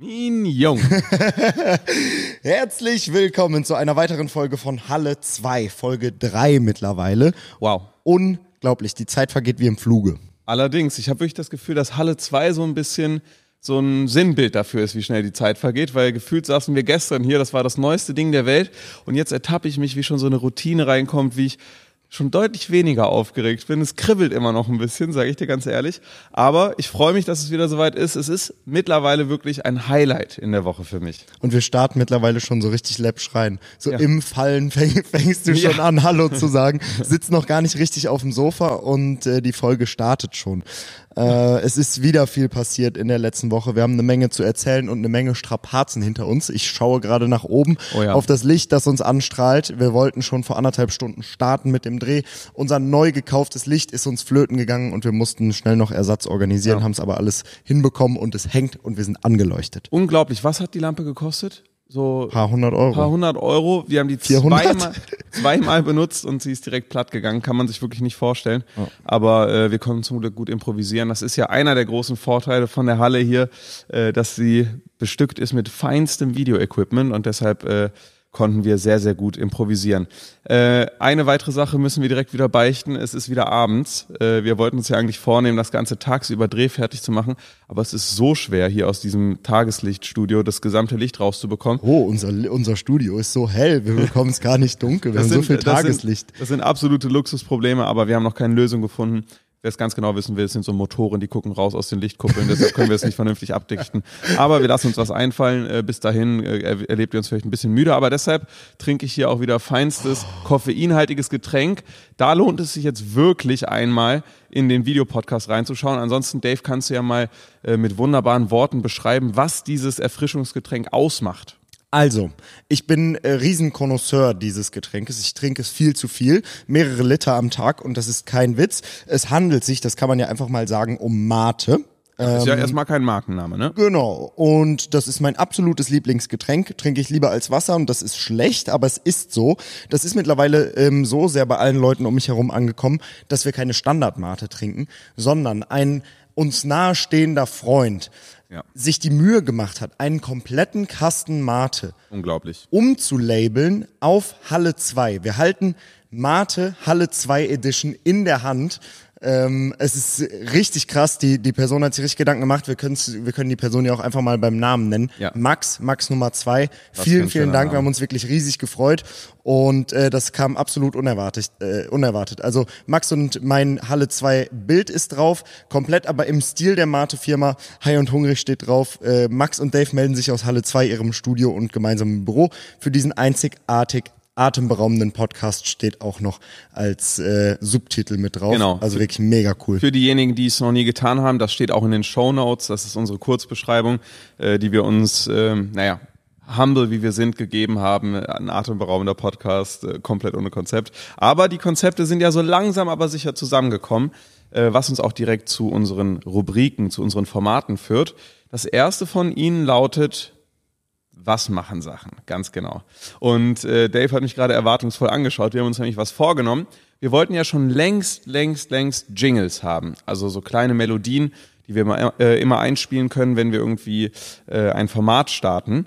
Mignon. Herzlich willkommen zu einer weiteren Folge von Halle 2, Folge 3 mittlerweile. Wow. Unglaublich, die Zeit vergeht wie im Fluge. Allerdings, ich habe wirklich das Gefühl, dass Halle 2 so ein bisschen so ein Sinnbild dafür ist, wie schnell die Zeit vergeht, weil gefühlt saßen wir gestern hier, das war das neueste Ding der Welt und jetzt ertappe ich mich, wie schon so eine Routine reinkommt, wie ich schon deutlich weniger aufgeregt bin. Es kribbelt immer noch ein bisschen, sage ich dir ganz ehrlich. Aber ich freue mich, dass es wieder soweit ist. Es ist mittlerweile wirklich ein Highlight in der Woche für mich. Und wir starten mittlerweile schon so richtig läppsch rein. So ja. im Fallen fäng, fängst du schon ja. an, Hallo zu sagen. Sitzt noch gar nicht richtig auf dem Sofa und äh, die Folge startet schon. Äh, es ist wieder viel passiert in der letzten Woche. Wir haben eine Menge zu erzählen und eine Menge Strapazen hinter uns. Ich schaue gerade nach oben oh ja. auf das Licht, das uns anstrahlt. Wir wollten schon vor anderthalb Stunden starten mit dem Dreh. Unser neu gekauftes Licht ist uns flöten gegangen und wir mussten schnell noch Ersatz organisieren, ja. haben es aber alles hinbekommen und es hängt und wir sind angeleuchtet. Unglaublich. Was hat die Lampe gekostet? So paar hundert Euro. Paar hundert Euro. Wir haben die zweimal, zweimal benutzt und sie ist direkt platt gegangen. Kann man sich wirklich nicht vorstellen. Oh. Aber äh, wir konnten zum Glück gut improvisieren. Das ist ja einer der großen Vorteile von der Halle hier, äh, dass sie bestückt ist mit feinstem Videoequipment und deshalb äh, konnten wir sehr, sehr gut improvisieren. Äh, eine weitere Sache müssen wir direkt wieder beichten. Es ist wieder abends. Äh, wir wollten uns ja eigentlich vornehmen, das ganze tagsüber drehfertig zu machen, aber es ist so schwer, hier aus diesem Tageslichtstudio das gesamte Licht rauszubekommen. Oh, unser, unser Studio ist so hell, wir bekommen es gar nicht dunkel, wir das haben sind, so viel Tageslicht. Das sind, das sind absolute Luxusprobleme, aber wir haben noch keine Lösung gefunden. Wer es ganz genau wissen will, sind so Motoren, die gucken raus aus den Lichtkuppeln, deshalb können wir es nicht vernünftig abdichten. Aber wir lassen uns was einfallen. Äh, bis dahin äh, erlebt ihr uns vielleicht ein bisschen müde, aber deshalb trinke ich hier auch wieder feinstes, koffeinhaltiges Getränk. Da lohnt es sich jetzt wirklich einmal in den Videopodcast reinzuschauen. Ansonsten, Dave, kannst du ja mal äh, mit wunderbaren Worten beschreiben, was dieses Erfrischungsgetränk ausmacht. Also, ich bin äh, Riesenkonnoisseur dieses Getränkes. Ich trinke es viel zu viel, mehrere Liter am Tag und das ist kein Witz. Es handelt sich, das kann man ja einfach mal sagen, um Mate. Das ist ja ähm, erstmal kein Markenname, ne? Genau. Und das ist mein absolutes Lieblingsgetränk. Trinke ich lieber als Wasser und das ist schlecht, aber es ist so. Das ist mittlerweile ähm, so sehr bei allen Leuten um mich herum angekommen, dass wir keine Standardmate trinken, sondern ein uns nahestehender Freund ja. sich die Mühe gemacht hat, einen kompletten Kasten Mate Unglaublich. umzulabeln auf Halle 2. Wir halten Mate Halle 2 Edition in der Hand ähm, es ist richtig krass. Die, die Person hat sich richtig Gedanken gemacht. Wir, wir können die Person ja auch einfach mal beim Namen nennen. Ja. Max, Max Nummer zwei. Das vielen, vielen Dank. Wir haben uns wirklich riesig gefreut. Und äh, das kam absolut unerwartet. Äh, unerwartet. Also Max und mein Halle 2 Bild ist drauf, komplett aber im Stil der Mate-Firma. High und Hungrig steht drauf. Äh, Max und Dave melden sich aus Halle 2, ihrem Studio und gemeinsamen Büro, für diesen einzigartig atemberaubenden Podcast steht auch noch als äh, Subtitel mit drauf. Genau. Also wirklich mega cool. Für diejenigen, die es noch nie getan haben, das steht auch in den Show Notes. Das ist unsere Kurzbeschreibung, äh, die wir uns, äh, naja, humble wie wir sind gegeben haben. Ein atemberaubender Podcast, äh, komplett ohne Konzept. Aber die Konzepte sind ja so langsam aber sicher zusammengekommen, äh, was uns auch direkt zu unseren Rubriken, zu unseren Formaten führt. Das erste von ihnen lautet was machen Sachen, ganz genau. Und äh, Dave hat mich gerade erwartungsvoll angeschaut. Wir haben uns nämlich was vorgenommen. Wir wollten ja schon längst, längst, längst Jingles haben. Also so kleine Melodien, die wir immer, äh, immer einspielen können, wenn wir irgendwie äh, ein Format starten.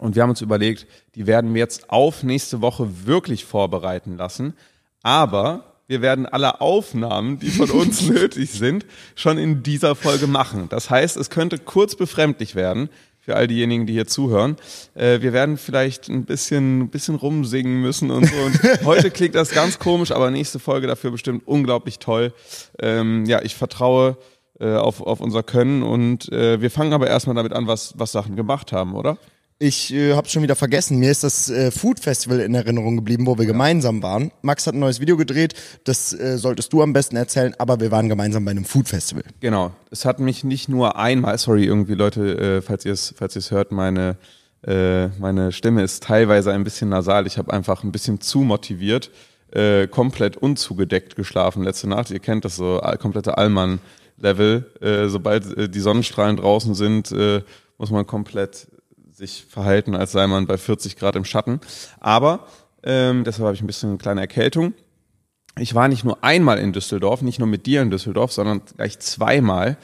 Und wir haben uns überlegt, die werden wir jetzt auf nächste Woche wirklich vorbereiten lassen. Aber wir werden alle Aufnahmen, die von uns nötig sind, schon in dieser Folge machen. Das heißt, es könnte kurz befremdlich werden für all diejenigen, die hier zuhören. Äh, wir werden vielleicht ein bisschen, ein bisschen rumsingen müssen und so. Und heute klingt das ganz komisch, aber nächste Folge dafür bestimmt unglaublich toll. Ähm, ja, ich vertraue äh, auf, auf unser Können und äh, wir fangen aber erstmal damit an, was, was Sachen gemacht haben, oder? Ich äh, habe schon wieder vergessen. Mir ist das äh, Food Festival in Erinnerung geblieben, wo wir ja. gemeinsam waren. Max hat ein neues Video gedreht. Das äh, solltest du am besten erzählen. Aber wir waren gemeinsam bei einem Food Festival. Genau. Es hat mich nicht nur einmal. Sorry, irgendwie Leute, äh, falls ihr es, falls ihr es hört, meine äh, meine Stimme ist teilweise ein bisschen nasal. Ich habe einfach ein bisschen zu motiviert, äh, komplett unzugedeckt geschlafen letzte Nacht. Ihr kennt das so komplette Allmann Level. Äh, sobald äh, die Sonnenstrahlen draußen sind, äh, muss man komplett sich verhalten, als sei man bei 40 Grad im Schatten. Aber ähm, deshalb habe ich ein bisschen eine kleine Erkältung. Ich war nicht nur einmal in Düsseldorf, nicht nur mit dir in Düsseldorf, sondern gleich zweimal,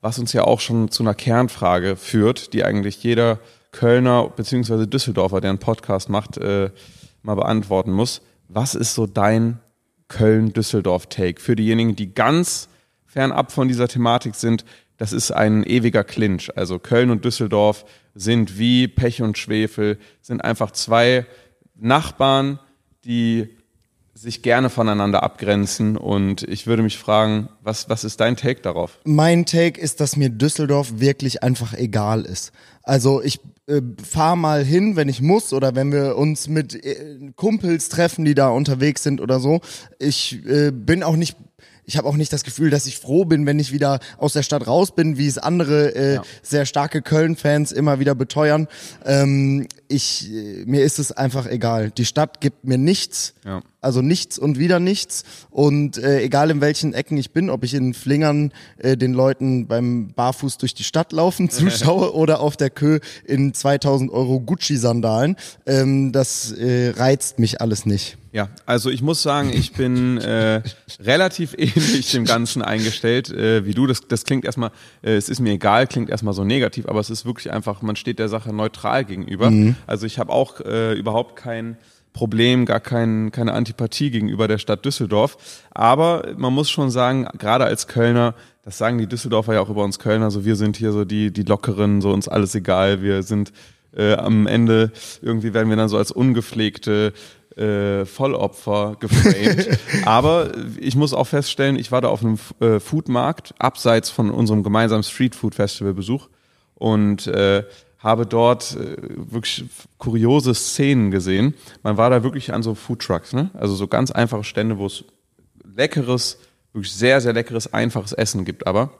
was uns ja auch schon zu einer Kernfrage führt, die eigentlich jeder Kölner bzw. Düsseldorfer, der einen Podcast macht, äh, mal beantworten muss. Was ist so dein Köln-Düsseldorf-Take für diejenigen, die ganz fernab von dieser Thematik sind? Das ist ein ewiger Clinch. Also Köln und Düsseldorf sind wie Pech und Schwefel, sind einfach zwei Nachbarn, die sich gerne voneinander abgrenzen. Und ich würde mich fragen, was, was ist dein Take darauf? Mein Take ist, dass mir Düsseldorf wirklich einfach egal ist. Also ich äh, fahr mal hin, wenn ich muss oder wenn wir uns mit äh, Kumpels treffen, die da unterwegs sind oder so. Ich äh, bin auch nicht ich habe auch nicht das Gefühl, dass ich froh bin, wenn ich wieder aus der Stadt raus bin, wie es andere äh, ja. sehr starke Köln-Fans immer wieder beteuern. Ähm, ich, äh, mir ist es einfach egal. Die Stadt gibt mir nichts. Ja. Also nichts und wieder nichts. Und äh, egal in welchen Ecken ich bin, ob ich in Flingern äh, den Leuten beim Barfuß durch die Stadt laufen zuschaue oder auf der Kö in 2000 Euro Gucci-Sandalen, ähm, das äh, reizt mich alles nicht. Ja, also ich muss sagen, ich bin äh, relativ ähnlich dem Ganzen eingestellt äh, wie du. Das, das klingt erstmal, äh, es ist mir egal, klingt erstmal so negativ, aber es ist wirklich einfach, man steht der Sache neutral gegenüber. Mhm. Also ich habe auch äh, überhaupt kein Problem, gar kein, keine Antipathie gegenüber der Stadt Düsseldorf. Aber man muss schon sagen, gerade als Kölner, das sagen die Düsseldorfer ja auch über uns Kölner, so wir sind hier so die, die Lockeren, so uns alles egal, wir sind äh, am Ende, irgendwie werden wir dann so als ungepflegte äh, Vollopfer geframed. Aber ich muss auch feststellen, ich war da auf einem äh, Foodmarkt, abseits von unserem gemeinsamen Street Food Festival Besuch und äh, habe dort äh, wirklich kuriose Szenen gesehen. Man war da wirklich an so Food Trucks, ne? Also so ganz einfache Stände, wo es leckeres, wirklich sehr, sehr leckeres, einfaches Essen gibt aber.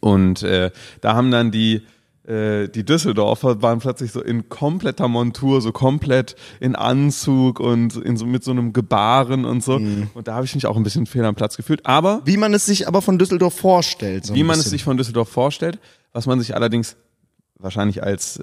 Und äh, da haben dann die äh, die Düsseldorfer waren plötzlich so in kompletter Montur, so komplett in Anzug und in so, mit so einem Gebaren und so. Mhm. Und da habe ich mich auch ein bisschen fehl am Platz gefühlt. Aber wie man es sich aber von Düsseldorf vorstellt. So wie man es sich von Düsseldorf vorstellt, was man sich allerdings wahrscheinlich als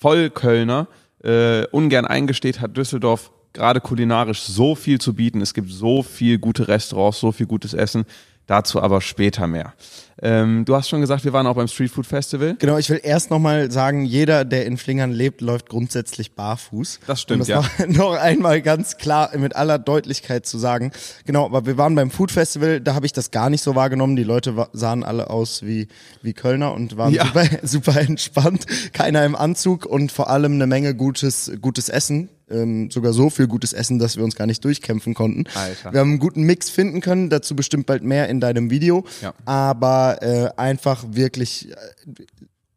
Vollkölner äh, ungern eingesteht, hat Düsseldorf gerade kulinarisch so viel zu bieten. Es gibt so viel gute Restaurants, so viel gutes Essen. Dazu aber später mehr. Ähm, du hast schon gesagt, wir waren auch beim Street Food Festival. Genau, ich will erst nochmal sagen, jeder, der in Flingern lebt, läuft grundsätzlich barfuß. Das stimmt, um das ja. Noch, einmal ganz klar mit aller Deutlichkeit zu sagen. Genau, aber wir waren beim Food Festival, da habe ich das gar nicht so wahrgenommen. Die Leute sahen alle aus wie, wie Kölner und waren ja. super, super entspannt. Keiner im Anzug und vor allem eine Menge gutes, gutes Essen ähm, sogar so viel gutes Essen, dass wir uns gar nicht durchkämpfen konnten. Alter. Wir haben einen guten Mix finden können, dazu bestimmt bald mehr in deinem Video. Ja. Aber äh, einfach wirklich äh,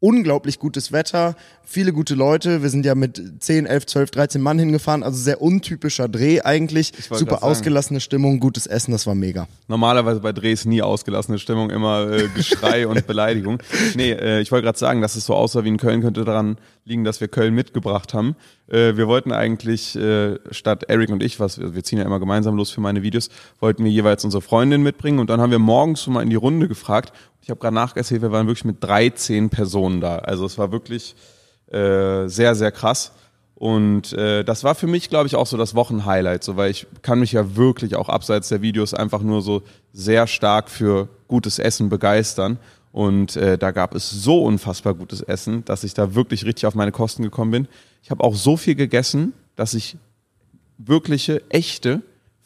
unglaublich gutes Wetter, viele gute Leute. Wir sind ja mit 10, 11, 12, 13 Mann hingefahren, also sehr untypischer Dreh eigentlich. Super ausgelassene Stimmung, gutes Essen, das war mega. Normalerweise bei Drehs nie ausgelassene Stimmung, immer äh, Geschrei und Beleidigung. Nee, äh, ich wollte gerade sagen, dass es so aussah wie in Köln, könnte daran liegen, dass wir Köln mitgebracht haben. Äh, wir wollten eigentlich äh, statt Eric und ich, was wir ziehen ja immer gemeinsam los für meine Videos, wollten wir jeweils unsere Freundin mitbringen und dann haben wir morgens so mal in die Runde gefragt ich habe gerade nachgezählt, wir waren wirklich mit 13 Personen da. Also es war wirklich äh, sehr, sehr krass. Und äh, das war für mich, glaube ich, auch so das Wochenhighlight, so weil ich kann mich ja wirklich auch abseits der Videos einfach nur so sehr stark für gutes Essen begeistern. Und äh, da gab es so unfassbar gutes Essen, dass ich da wirklich richtig auf meine Kosten gekommen bin. Ich habe auch so viel gegessen, dass ich wirkliche, echte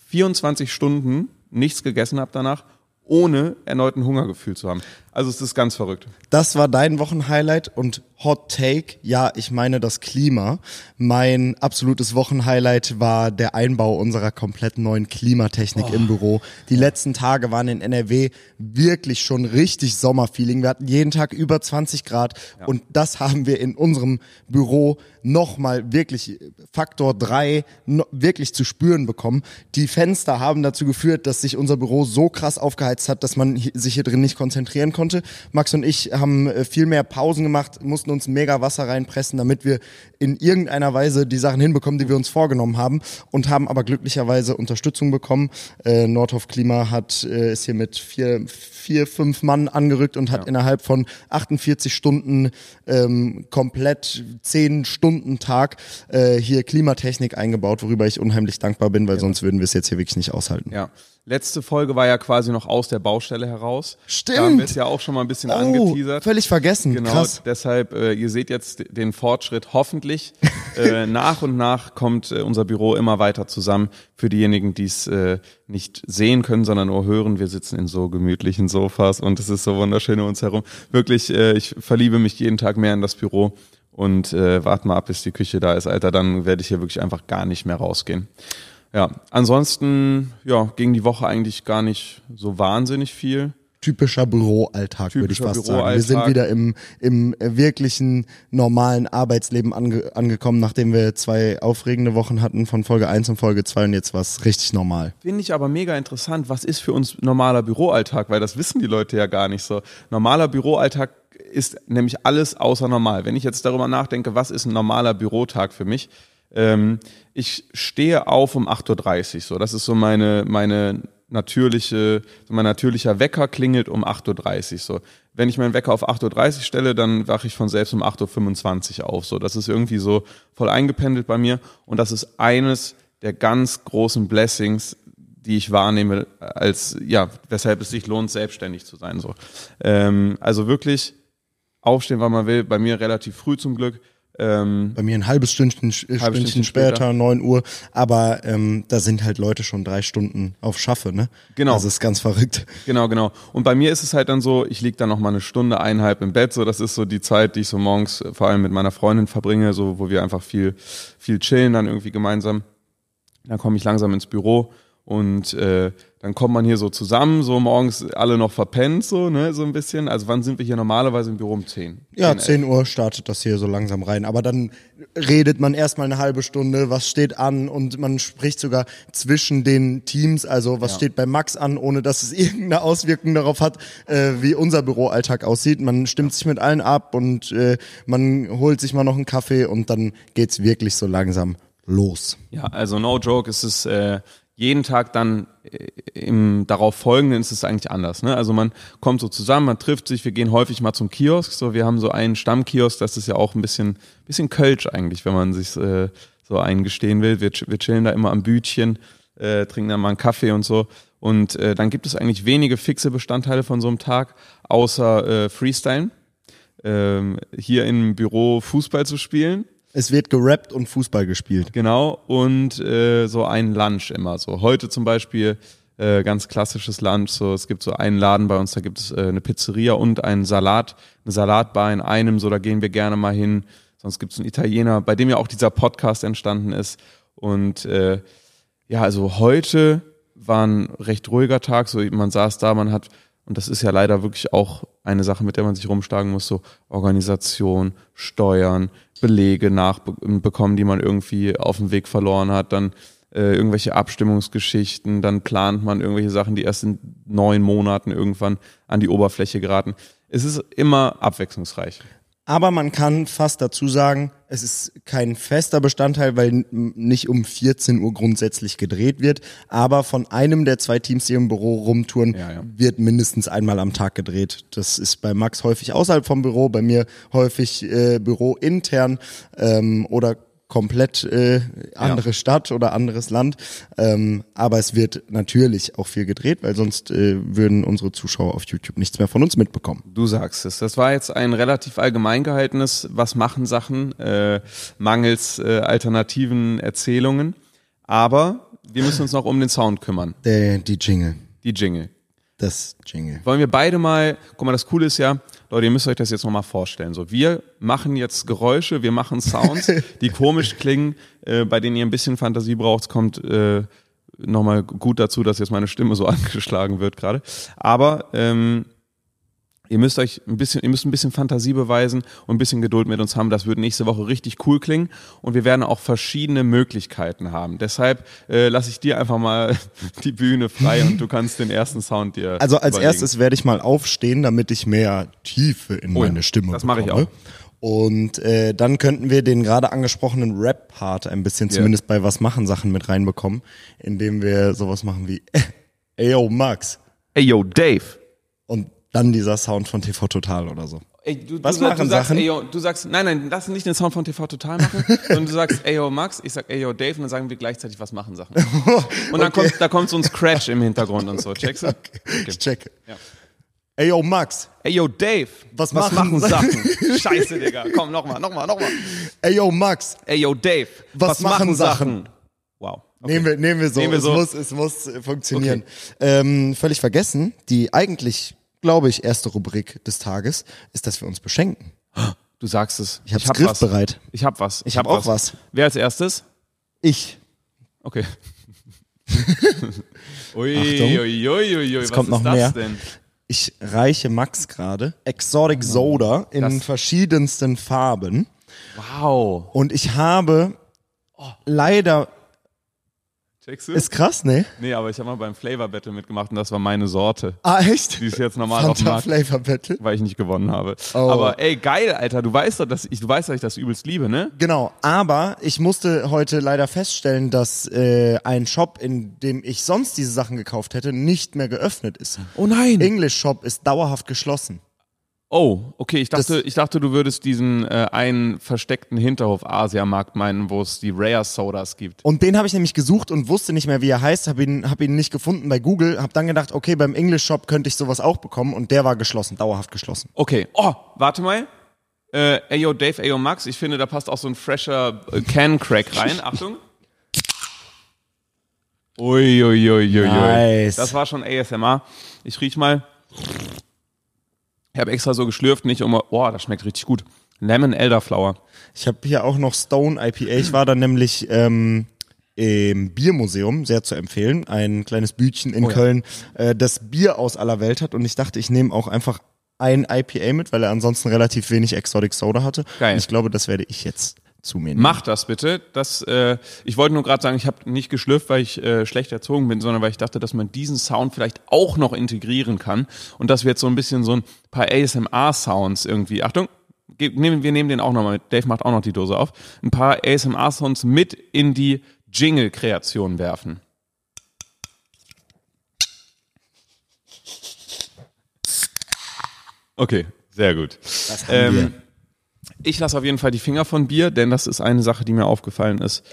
24 Stunden nichts gegessen habe danach ohne erneuten Hungergefühl zu haben. Also es ist ganz verrückt. Das war dein Wochenhighlight und Hot Take, ja, ich meine das Klima. Mein absolutes Wochenhighlight war der Einbau unserer komplett neuen Klimatechnik oh. im Büro. Die letzten Tage waren in NRW wirklich schon richtig Sommerfeeling. Wir hatten jeden Tag über 20 Grad ja. und das haben wir in unserem Büro nochmal wirklich Faktor drei wirklich zu spüren bekommen. Die Fenster haben dazu geführt, dass sich unser Büro so krass aufgeheizt hat, dass man sich hier drin nicht konzentrieren konnte. Max und ich haben äh, viel mehr Pausen gemacht, mussten uns mega Wasser reinpressen, damit wir in irgendeiner Weise die Sachen hinbekommen, die wir uns vorgenommen haben und haben aber glücklicherweise Unterstützung bekommen. Äh, Nordhoff Klima hat äh, ist hier mit vier, vier, fünf Mann angerückt und hat ja. innerhalb von 48 Stunden ähm, komplett zehn Stunden Tag äh, hier Klimatechnik eingebaut, worüber ich unheimlich dankbar bin, weil ja. sonst würden wir es jetzt hier wirklich nicht aushalten. Ja. Letzte Folge war ja quasi noch aus der Baustelle heraus. Stimmt. Da haben wir es ja auch schon mal ein bisschen Oh, angeteasert. völlig vergessen. Genau, Krass. deshalb, äh, ihr seht jetzt den Fortschritt hoffentlich. äh, nach und nach kommt äh, unser Büro immer weiter zusammen. Für diejenigen, die es äh, nicht sehen können, sondern nur hören, wir sitzen in so gemütlichen Sofas und es ist so wunderschön um uns herum. Wirklich, äh, ich verliebe mich jeden Tag mehr in das Büro und äh, warte mal ab, bis die Küche da ist, Alter. Dann werde ich hier wirklich einfach gar nicht mehr rausgehen. Ja, ansonsten, ja, ging die Woche eigentlich gar nicht so wahnsinnig viel. Typischer Büroalltag, würde ich fast sagen. Wir sind wieder im, im wirklichen normalen Arbeitsleben ange angekommen, nachdem wir zwei aufregende Wochen hatten von Folge 1 und Folge 2 und jetzt war es richtig normal. Finde ich aber mega interessant. Was ist für uns normaler Büroalltag? Weil das wissen die Leute ja gar nicht so. Normaler Büroalltag ist nämlich alles außer normal. Wenn ich jetzt darüber nachdenke, was ist ein normaler Bürotag für mich? Ähm, ich stehe auf um 8.30 Uhr. So, das ist so meine, meine natürliche, so mein natürlicher Wecker klingelt um 8.30 Uhr. So, wenn ich meinen Wecker auf 8.30 Uhr stelle, dann wache ich von selbst um 8.25 Uhr auf. So, das ist irgendwie so voll eingependelt bei mir. Und das ist eines der ganz großen Blessings, die ich wahrnehme, als ja, weshalb es sich lohnt, selbstständig zu sein. So, ähm, also wirklich aufstehen, wann man will. Bei mir relativ früh zum Glück. Ähm, Bei mir ein halbes Stündchen, Stündchen Stündchen später, später. 9 Uhr. Aber ähm, da sind halt Leute schon drei Stunden auf Schaffe, ne? Genau. Das ist ganz verrückt. Genau, genau. Und bei mir ist es halt dann so, ich lieg dann noch mal eine Stunde, eineinhalb im Bett. So, das ist so die Zeit, die ich so morgens äh, vor allem mit meiner Freundin verbringe, so wo wir einfach viel, viel chillen dann irgendwie gemeinsam. Dann komme ich langsam ins Büro und äh, dann kommt man hier so zusammen, so morgens alle noch verpennt, so, ne, so ein bisschen. Also wann sind wir hier normalerweise im Büro um 10? Ja, 11. 10 Uhr startet das hier so langsam rein. Aber dann redet man erstmal eine halbe Stunde, was steht an und man spricht sogar zwischen den Teams, also was Ja. steht bei Max an, ohne dass es irgendeine Auswirkung darauf hat, äh, wie unser Büroalltag aussieht. Man stimmt sich mit allen ab und äh, man holt sich mal noch einen Kaffee und dann geht's wirklich so langsam los. Ja, also no joke, es ist äh, jeden Tag dann äh, im darauf folgenden ist es eigentlich anders. Ne? Also man kommt so zusammen, man trifft sich, wir gehen häufig mal zum Kiosk. So, wir haben so einen Stammkiosk, das ist ja auch ein bisschen, bisschen Kölsch eigentlich, wenn man sich äh, so eingestehen will. Wir, wir chillen da immer am Bütchen, äh, trinken dann mal einen Kaffee und so. Und äh, dann gibt es eigentlich wenige fixe Bestandteile von so einem Tag, außer äh, Freestylen. Ähm, hier im Büro Fußball zu spielen. Es wird gerappt und Fußball gespielt. Genau, und äh, so ein Lunch immer so. Heute zum Beispiel äh, ganz klassisches Lunch, so es gibt so einen Laden bei uns, da gibt es äh, eine Pizzeria und einen Salat, eine Salatbar in einem, so da gehen wir gerne mal hin. Sonst gibt es einen Italiener, bei dem ja auch dieser Podcast entstanden ist. Und äh, ja, also heute war ein recht ruhiger Tag, so man saß da, man hat, und das ist ja leider wirklich auch eine Sache, mit der man sich rumschlagen muss, so Organisation, Steuern, Belege nachbekommen, die man irgendwie auf dem Weg verloren hat, dann äh, irgendwelche Abstimmungsgeschichten, dann plant man irgendwelche Sachen, die erst in neun Monaten irgendwann an die Oberfläche geraten. Es ist immer abwechslungsreich. Aber man kann fast dazu sagen, es ist kein fester Bestandteil, weil nicht um 14 Uhr grundsätzlich gedreht wird. Aber von einem der zwei Teams, die im Büro rumtouren, Ja, ja. wird mindestens einmal am Tag gedreht. Das ist bei Max häufig außerhalb vom Büro, bei mir häufig äh, Büro intern ähm, oder komplett äh, andere Stadt oder anderes Land. Ähm, aber es wird natürlich auch viel gedreht, weil sonst äh, würden unsere Zuschauer auf YouTube nichts mehr von uns mitbekommen. Du sagst es. Das war jetzt ein relativ allgemein gehaltenes Was machen Sachen äh, mangels äh, alternativen Erzählungen. Aber wir müssen uns noch um den Sound kümmern. Der, die Jingle. Die Jingle. Das Jingle. Wollen wir beide mal, guck mal, das Coole ist ja, Leute, ihr müsst euch das jetzt nochmal vorstellen. So, wir machen jetzt Geräusche, wir machen Sounds, die komisch klingen, äh, bei denen ihr ein bisschen Fantasie braucht. Es kommt äh, nochmal gut dazu, dass jetzt meine Stimme so angeschlagen wird gerade. Aber ähm, ihr müsst euch ein bisschen, ihr müsst ein bisschen Fantasie beweisen und ein bisschen Geduld mit uns haben. Das wird nächste Woche richtig cool klingen und wir werden auch verschiedene Möglichkeiten haben. Deshalb äh, lasse ich dir einfach mal die Bühne frei und du kannst den ersten Sound dir Also als überlegen. erstes werde ich mal aufstehen, damit ich mehr Tiefe in Oh ja, meine Stimme das mache ich bekomme. auch. Und äh, dann könnten wir den gerade angesprochenen Rap-Part ein bisschen Ja. zumindest bei Was machen Sachen mit reinbekommen, indem wir sowas machen wie Ey yo Max Ey yo, Dave. und dann dieser Sound von TV Total oder so. Ey, du, Was du, machen du sagst, Sachen? Ey, yo, du sagst, nein, nein, lass nicht den Sound von TV Total machen, sondern du sagst, ey, yo, Max, ich sag, ey, yo, Dave, und dann sagen wir gleichzeitig, was machen Sachen. Und dann kommt, da kommt so ein Scratch im Hintergrund und so, checkst du? Ich checke. Ja. Ey, yo, Max. Ey, yo, Dave, Was machen Sachen? Scheiße, Digga, komm, nochmal, nochmal, nochmal. Ey, yo, Max. Ey, yo, Dave, Was machen Sachen? Wow. Okay. Nehmen wir, nehmen wir so. Nehmen wir es, so. Muss, es muss funktionieren. Ähm, völlig vergessen, die eigentlich, glaube ich, erste Rubrik des Tages ist, dass wir uns beschenken. Du sagst es. Ich hab's hab griffbereit. was. bereit. Ich hab was. Ich hab auch was. Wer als erstes? Ich. Okay. ui, Achtung. ui, ui, ui. Was kommt ist noch das mehr. denn? Ich reiche Max gerade Exotic Soda in Das- verschiedensten Farben. Wow. Und ich habe leider, Checkst du? ist krass, ne? nee, aber ich habe mal beim Flavor Battle mitgemacht und das war meine Sorte. Ah, echt? Die ist jetzt normal auf dem Fanta Markt, Flavor Battle. weil ich nicht gewonnen habe. Oh. Aber ey, geil, Alter. Du weißt doch, dass ich, du weißt, dass ich das übelst liebe, ne? Genau, aber ich musste heute leider feststellen, dass äh, ein Shop, in dem ich sonst diese Sachen gekauft hätte, nicht mehr geöffnet ist. Oh nein. English Shop ist dauerhaft geschlossen. Oh, okay. Ich dachte, Das- ich dachte, du würdest diesen äh, einen versteckten Hinterhof Asiamarkt meinen, wo es die Rare Sodas gibt. Und den habe ich nämlich gesucht und wusste nicht mehr, wie er heißt, habe ihn, hab ihn nicht gefunden bei Google, habe dann gedacht, okay, beim English Shop könnte ich sowas auch bekommen und der war geschlossen, dauerhaft geschlossen. Okay. Oh, warte mal. Äh, Ayo Dave, Ayo Max. Ich finde, da passt auch so ein fresher äh, Can Crack rein. Achtung. Ui, ui, ui, ui, Nice. Das war schon ASMR. Ich riech mal. Ich habe extra so geschlürft, nicht um. Oh, das schmeckt richtig gut. Lemon Elderflower. Ich habe hier auch noch Stone IPA. Ich war da nämlich ähm, im Biermuseum, sehr zu empfehlen. Ein kleines Bütchen in Oh ja. Köln, äh, das Bier aus aller Welt hat. Und ich dachte, ich nehme auch einfach ein IPA mit, weil er ansonsten relativ wenig Exotic Soda hatte. Geil. Und ich glaube, das werde ich jetzt zu mir nehmen. Mach das bitte. Das, äh, ich wollte nur gerade sagen, ich habe nicht geschlürft, weil ich äh, schlecht erzogen bin, sondern weil ich dachte, dass man diesen Sound vielleicht auch noch integrieren kann und dass wir jetzt so ein bisschen so ein paar ASMR-Sounds irgendwie, Achtung, wir nehmen den auch nochmal mit, Dave macht auch noch die Dose auf, ein paar ASMR-Sounds mit in die Jingle-Kreation werfen. Okay, sehr gut. Das haben Ähm, wir. Ich lasse auf jeden Fall die Finger von Bier, denn das ist eine Sache, die mir aufgefallen ist.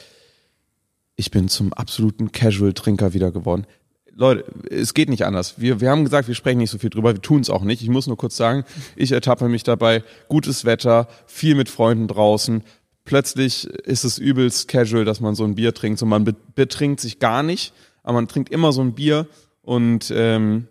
Ich bin zum absoluten Casual-Trinker wieder geworden. Leute, es geht nicht anders. Wir, wir haben gesagt, wir sprechen nicht so viel drüber, wir tun es auch nicht. Ich muss nur kurz sagen, ich ertappe mich dabei, gutes Wetter, viel mit Freunden draußen. Plötzlich ist es übelst casual, dass man so ein Bier trinkt. Und man be betrinkt sich gar nicht, aber man trinkt immer so ein Bier und ähm,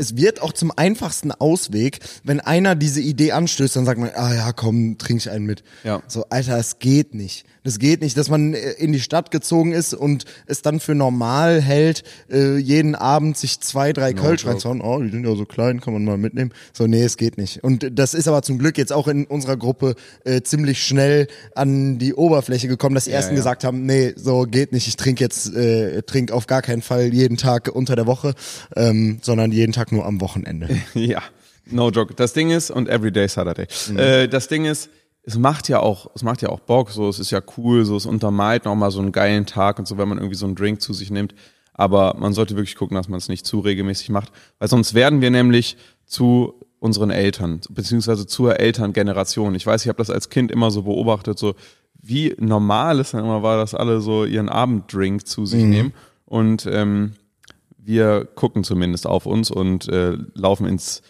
Es wird auch zum einfachsten Ausweg, wenn einer diese Idee anstößt, dann sagt man, ah ja, komm, trink ich einen mit. Ja. So, Alter, es geht nicht. Das geht nicht, dass man äh, in die Stadt gezogen ist und es dann für normal hält, äh, jeden Abend sich zwei, drei Kölsch joke. reinzuhauen. Oh, die sind ja so klein, kann man mal mitnehmen. So, nee, es geht nicht. Und das ist aber zum Glück jetzt auch in unserer Gruppe äh, ziemlich schnell an die Oberfläche gekommen, dass die ersten ja. gesagt haben, nee, so geht nicht. Ich trinke jetzt, äh, trink auf gar keinen Fall jeden Tag unter der Woche, ähm, sondern jeden Tag nur am Wochenende. Ja, no joke. Das Ding ist, und everyday Saturday. Mhm. Äh, das Ding ist, es macht ja auch, es macht ja auch Bock, so, es ist ja cool, so, es untermalt nochmal so einen geilen Tag und so, wenn man irgendwie so einen Drink zu sich nimmt. Aber man sollte wirklich gucken, dass man es nicht zu regelmäßig macht, weil sonst werden wir nämlich zu unseren Eltern, beziehungsweise zur Elterngeneration. Ich weiß, ich habe das als Kind immer so beobachtet, so wie normal es dann immer war, dass alle so ihren Abenddrink zu sich Mhm. nehmen. Und ähm, wir gucken zumindest auf uns und äh, laufen ins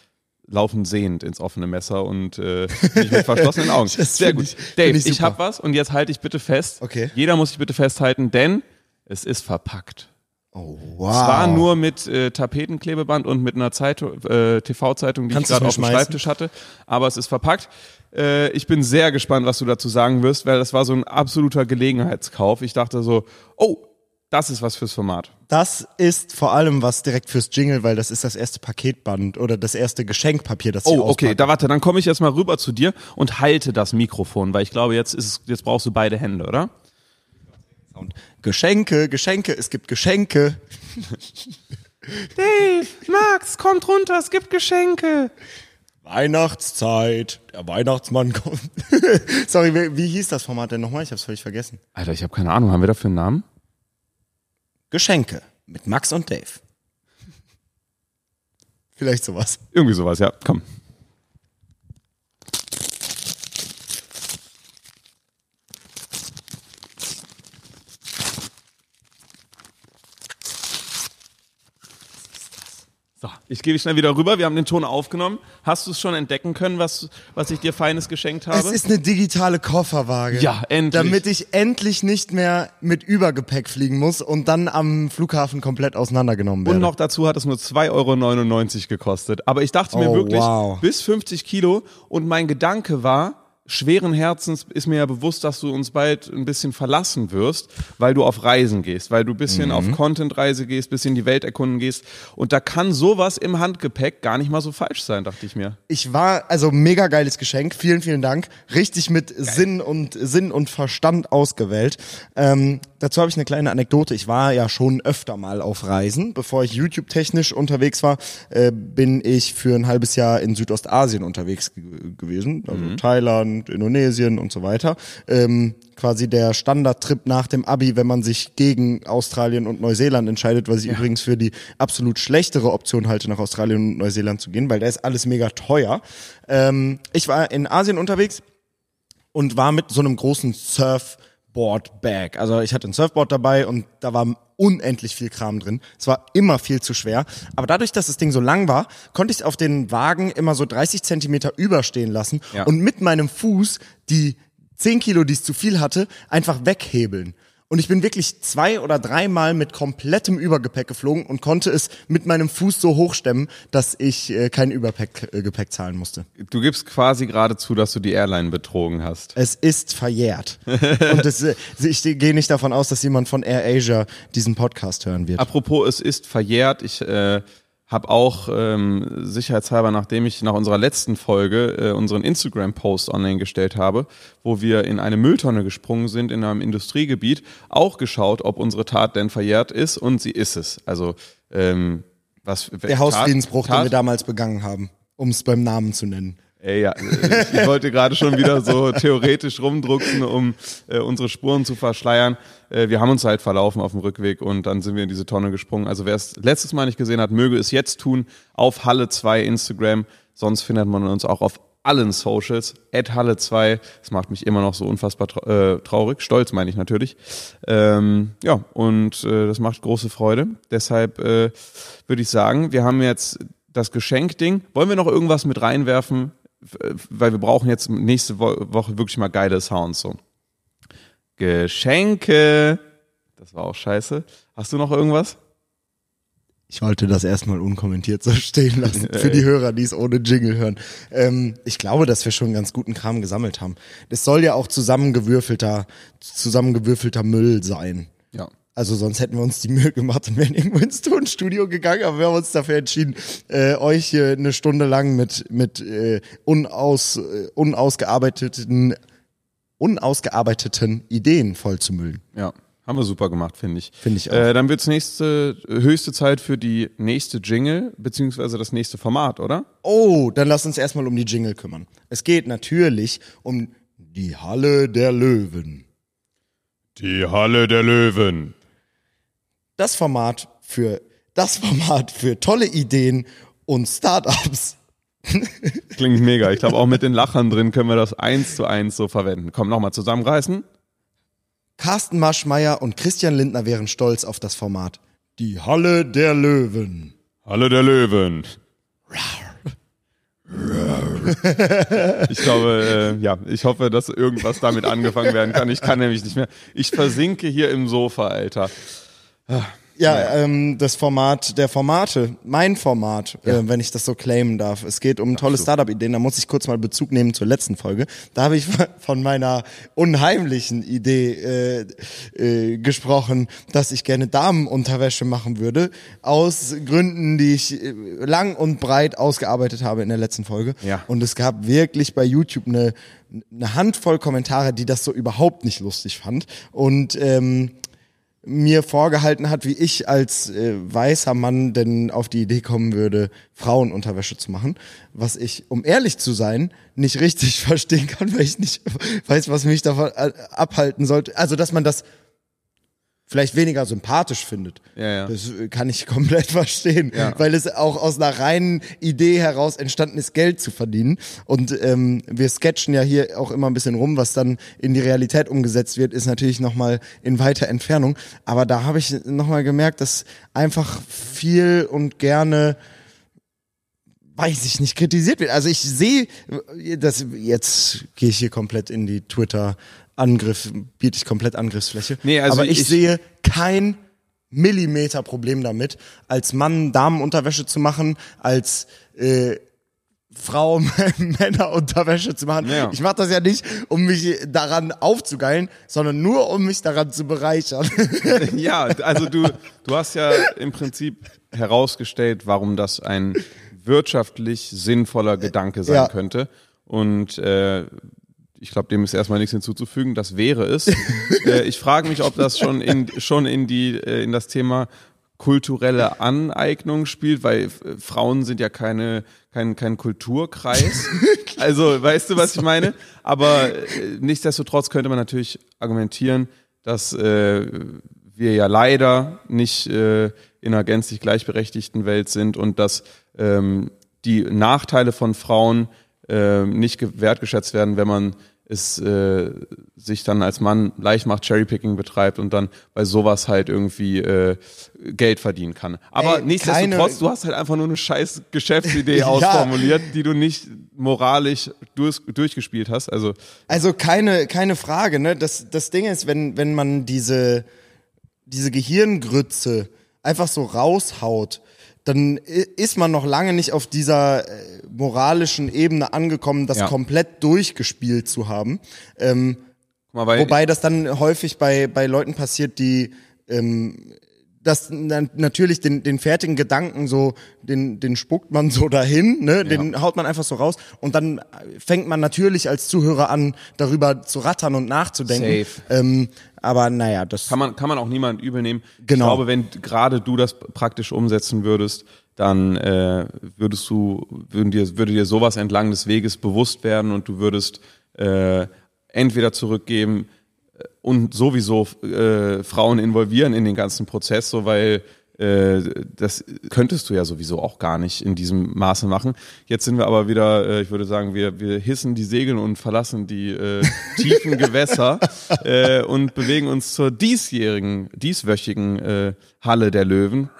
laufen sehend ins offene Messer und äh, nicht mit verschlossenen Augen. Sehr gut. ich- Dave, ich ich, super. hab was und jetzt halte ich bitte fest. Okay. Jeder muss sich bitte festhalten, denn es ist verpackt. Oh, wow. Es war nur mit äh, Tapetenklebeband und mit einer Zeitung, äh, TV-Zeitung, die Kannst ich gerade auf dem? Schreibtisch hatte. Aber es ist verpackt. Äh, ich bin sehr gespannt, was du dazu sagen wirst, weil das war so ein absoluter Gelegenheitskauf. Ich dachte so, oh, das ist was fürs Format. Das ist vor allem was direkt fürs Jingle, weil das ist das erste Paketband oder das erste Geschenkpapier, das ich Oh, okay, da warte, dann komme ich jetzt mal rüber zu dir und halte das Mikrofon, weil ich glaube, jetzt ist es, jetzt brauchst du beide Hände, oder? Und Geschenke, Geschenke, es gibt Geschenke. Dave, Max, kommt runter, es gibt Geschenke. Weihnachtszeit, der Weihnachtsmann kommt. Sorry, wie, wie hieß das Format denn nochmal? Ich hab's völlig vergessen. Alter, ich habe keine Ahnung, haben wir dafür einen Namen? Geschenke mit Max und Dave. Vielleicht sowas. Irgendwie sowas, ja, komm. Ich gebe schnell wieder rüber. Wir haben den Ton aufgenommen. Hast du es schon entdecken können, was, was ich dir Feines geschenkt habe? Es ist eine digitale Kofferwaage. Ja, endlich. Damit ich endlich nicht mehr mit Übergepäck fliegen muss und dann am Flughafen komplett auseinandergenommen werde. Und noch dazu hat es nur 2,99 Euro gekostet. Aber ich dachte mir Oh, wirklich, wow. bis 50 Kilo. Und mein Gedanke war, schweren Herzens ist mir ja bewusst, dass du uns bald ein bisschen verlassen wirst, weil du auf Reisen gehst, weil du ein bisschen Mhm. auf Content-Reise gehst, bisschen die Welt erkunden gehst. Und da kann sowas im Handgepäck gar nicht mal so falsch sein, dachte ich mir. Ich war, also mega geiles Geschenk. Vielen, vielen Dank. Richtig mit Sinn und Sinn und Verstand ausgewählt. Ähm, dazu habe ich eine kleine Anekdote. Ich war ja schon öfter mal auf Reisen. Bevor ich YouTube-technisch unterwegs war, äh, bin ich für ein halbes Jahr in Südostasien unterwegs ge gewesen. Also Thailand, Indonesien und so weiter. Ähm, quasi der Standardtrip nach dem Abi, wenn man sich gegen Australien und Neuseeland entscheidet, was ich übrigens für die absolut schlechtere Option halte, nach Australien und Neuseeland zu gehen, weil da ist alles mega teuer. Ähm, ich war in Asien unterwegs und war mit so einem großen Surfboard-Bag. Also ich hatte ein Surfboard dabei und da war unendlich viel Kram drin. Es war immer viel zu schwer. Aber dadurch, dass das Ding so lang war, konnte ich es auf den Wagen immer so 30 Zentimeter überstehen lassen Ja. und mit meinem Fuß die 10 Kilo, die es zu viel hatte, einfach weghebeln. Und ich bin wirklich zwei oder dreimal mit komplettem Übergepäck geflogen und konnte es mit meinem Fuß so hochstemmen, dass ich äh, kein Übergepäck äh, Gepäck zahlen musste. Du gibst quasi gerade zu, dass du die Airline betrogen hast. Es ist verjährt. und es, äh, ich gehe nicht davon aus, dass jemand von Air Asia diesen Podcast hören wird. Apropos, es ist verjährt. Ich äh, habe auch ähm, sicherheitshalber, nachdem ich nach unserer letzten Folge äh, unseren Instagram-Post online gestellt habe, wo wir in eine Mülltonne gesprungen sind in einem Industriegebiet, auch geschaut, ob unsere Tat denn verjährt ist und sie ist es. Also ähm, was Der Hausfriedensbruch, den wir damals begangen haben, um es beim Namen zu nennen. Ey, ja, ich wollte gerade schon wieder so theoretisch rumdrucksen, um äh, unsere Spuren zu verschleiern. Äh, wir haben uns halt verlaufen auf dem Rückweg und dann sind wir in diese Tonne gesprungen. Also wer es letztes Mal nicht gesehen hat, möge es jetzt tun auf Halle 2 Instagram. Sonst findet man uns auch auf allen Socials. At Halle 2. Das macht mich immer noch so unfassbar trau äh, traurig. Stolz meine ich natürlich. Ähm, ja, und äh, das macht große Freude. Deshalb äh, würde ich sagen, wir haben jetzt das Geschenkding. Wollen wir noch irgendwas mit reinwerfen? Weil wir brauchen jetzt nächste Wo Woche wirklich mal geile Sounds so. Geschenke. Das war auch scheiße. Hast du noch irgendwas? Ich wollte das erstmal unkommentiert so stehen lassen, für die Hörer, die es ohne Jingle hören. Ähm, ich glaube, dass wir schon ganz guten Kram gesammelt haben. Das soll ja auch zusammengewürfelter, zusammengewürfelter Müll sein. Ja. Also sonst hätten wir uns die Mühe gemacht und wären irgendwo ins Tonstudio gegangen, aber wir haben uns dafür entschieden, äh, euch hier eine Stunde lang mit, mit äh, unaus, äh, unausgearbeiteten, unausgearbeiteten Ideen vollzumüllen. Ja. Haben wir super gemacht, finde ich. Finde ich auch. Äh, dann wird's nächste, höchste Zeit für die nächste Jingle, beziehungsweise das nächste Format, oder? Oh, dann lass uns erstmal um die Jingle kümmern. Es geht natürlich um die Halle der Löwen. Die Halle der Löwen. Das Format für, das Format für tolle Ideen und Startups. Klingt mega. Ich glaube, auch mit den Lachern drin können wir das eins zu eins so verwenden. Komm, nochmal zusammenreißen. Carsten Maschmeyer und Christian Lindner wären stolz auf das Format. Die Halle der Löwen. Halle der Löwen. Ich glaube, äh, ja, ich hoffe, dass irgendwas damit angefangen werden kann. Ich kann nämlich nicht mehr. Ich versinke hier im Sofa, Alter. Ja, ähm, das Format der Formate, mein Format, äh, wenn ich das so claimen darf. Es geht um tolle Startup-Ideen. Da muss ich kurz mal Bezug nehmen zur letzten Folge. Da habe ich von meiner unheimlichen Idee äh, äh, gesprochen, dass ich gerne Damenunterwäsche machen würde. Aus Gründen, die ich äh, lang und breit ausgearbeitet habe in der letzten Folge. Ja. Und es gab wirklich bei YouTube eine, eine Handvoll Kommentare, die das so überhaupt nicht lustig fand. Und ähm, mir vorgehalten hat, wie ich als äh, weißer Mann denn auf die Idee kommen würde, Frauenunterwäsche zu machen. Was ich, um ehrlich zu sein, nicht richtig verstehen kann, weil ich nicht weiß, was mich davon äh, abhalten sollte. Also, dass man das vielleicht weniger sympathisch findet. Ja, ja. Das äh, kann ich komplett verstehen, Ja. weil es auch aus einer reinen Idee heraus entstanden ist, Geld zu verdienen. Und ähm, wir sketchen ja hier auch immer ein bisschen rum, was dann in die Realität umgesetzt wird, ist natürlich nochmal in weiter Entfernung. Aber da habe ich nochmal gemerkt, dass einfach viel und gerne weiß ich nicht, kritisiert wird. Also ich sehe, das jetzt gehe ich hier komplett in die Twitter Angriff, biete ich komplett Angriffsfläche. Nee, also Aber ich, ich- sehe kein Millimeter Problem damit, als Mann Damenunterwäsche zu machen, als äh, Frau Männerunterwäsche zu machen. Ja. Ich mache das ja nicht, um mich daran aufzugeilen, sondern nur, um mich daran zu bereichern. Ja, also du, du hast ja im Prinzip herausgestellt, warum das ein wirtschaftlich sinnvoller Gedanke sein Ja. könnte. Und äh, ich glaube, dem ist erstmal nichts hinzuzufügen. Das wäre es. äh, ich frage mich, ob das schon in, schon in, die, äh, in das Thema kulturelle Aneignung spielt, weil äh, Frauen sind ja keine, kein, kein Kulturkreis. Also, weißt du, was ich meine? Aber äh, nichtsdestotrotz könnte man natürlich argumentieren, dass äh, wir ja leider nicht äh, in einer gänzlich gleichberechtigten Welt sind und dass ähm, die Nachteile von Frauen äh, nicht ge- wertgeschätzt werden, wenn man es äh, sich dann als Mann leicht macht, Cherrypicking betreibt und dann bei sowas halt irgendwie äh, Geld verdienen kann. Aber Ey, nichtsdestotrotz, du hast halt einfach nur eine scheiß Geschäftsidee Ja. ausformuliert, die du nicht moralisch durch, durchgespielt hast. Also Also keine, keine Frage, ne? Das, das Ding ist, wenn, wenn man diese, diese Gehirngrütze einfach so raushaut, dann ist man noch lange nicht auf dieser äh, moralischen Ebene angekommen, das Ja. komplett durchgespielt zu haben. Ähm, mal, wobei das dann häufig bei, bei Leuten passiert, die ähm, das na- natürlich den, den fertigen Gedanken so, den, den spuckt man so dahin, ne? den haut man einfach so raus und dann fängt man natürlich als Zuhörer an, darüber zu rattern und nachzudenken. Safe. Ähm, aber naja, das kann man, kann man auch niemand übel nehmen. Genau. Ich glaube, wenn gerade du das praktisch umsetzen würdest, dann äh, würdest du, würden dir, würde dir sowas entlang des Weges bewusst werden und du würdest äh, entweder zurückgeben äh, und sowieso äh, Frauen involvieren in den ganzen Prozess, so weil das könntest du ja sowieso auch gar nicht in diesem Maße machen. Jetzt sind wir aber wieder, äh, ich würde sagen, wir, wir hissen die Segel und verlassen die äh, tiefen Gewässer äh, und bewegen uns zur diesjährigen, dieswöchigen äh, Halle der Löwen.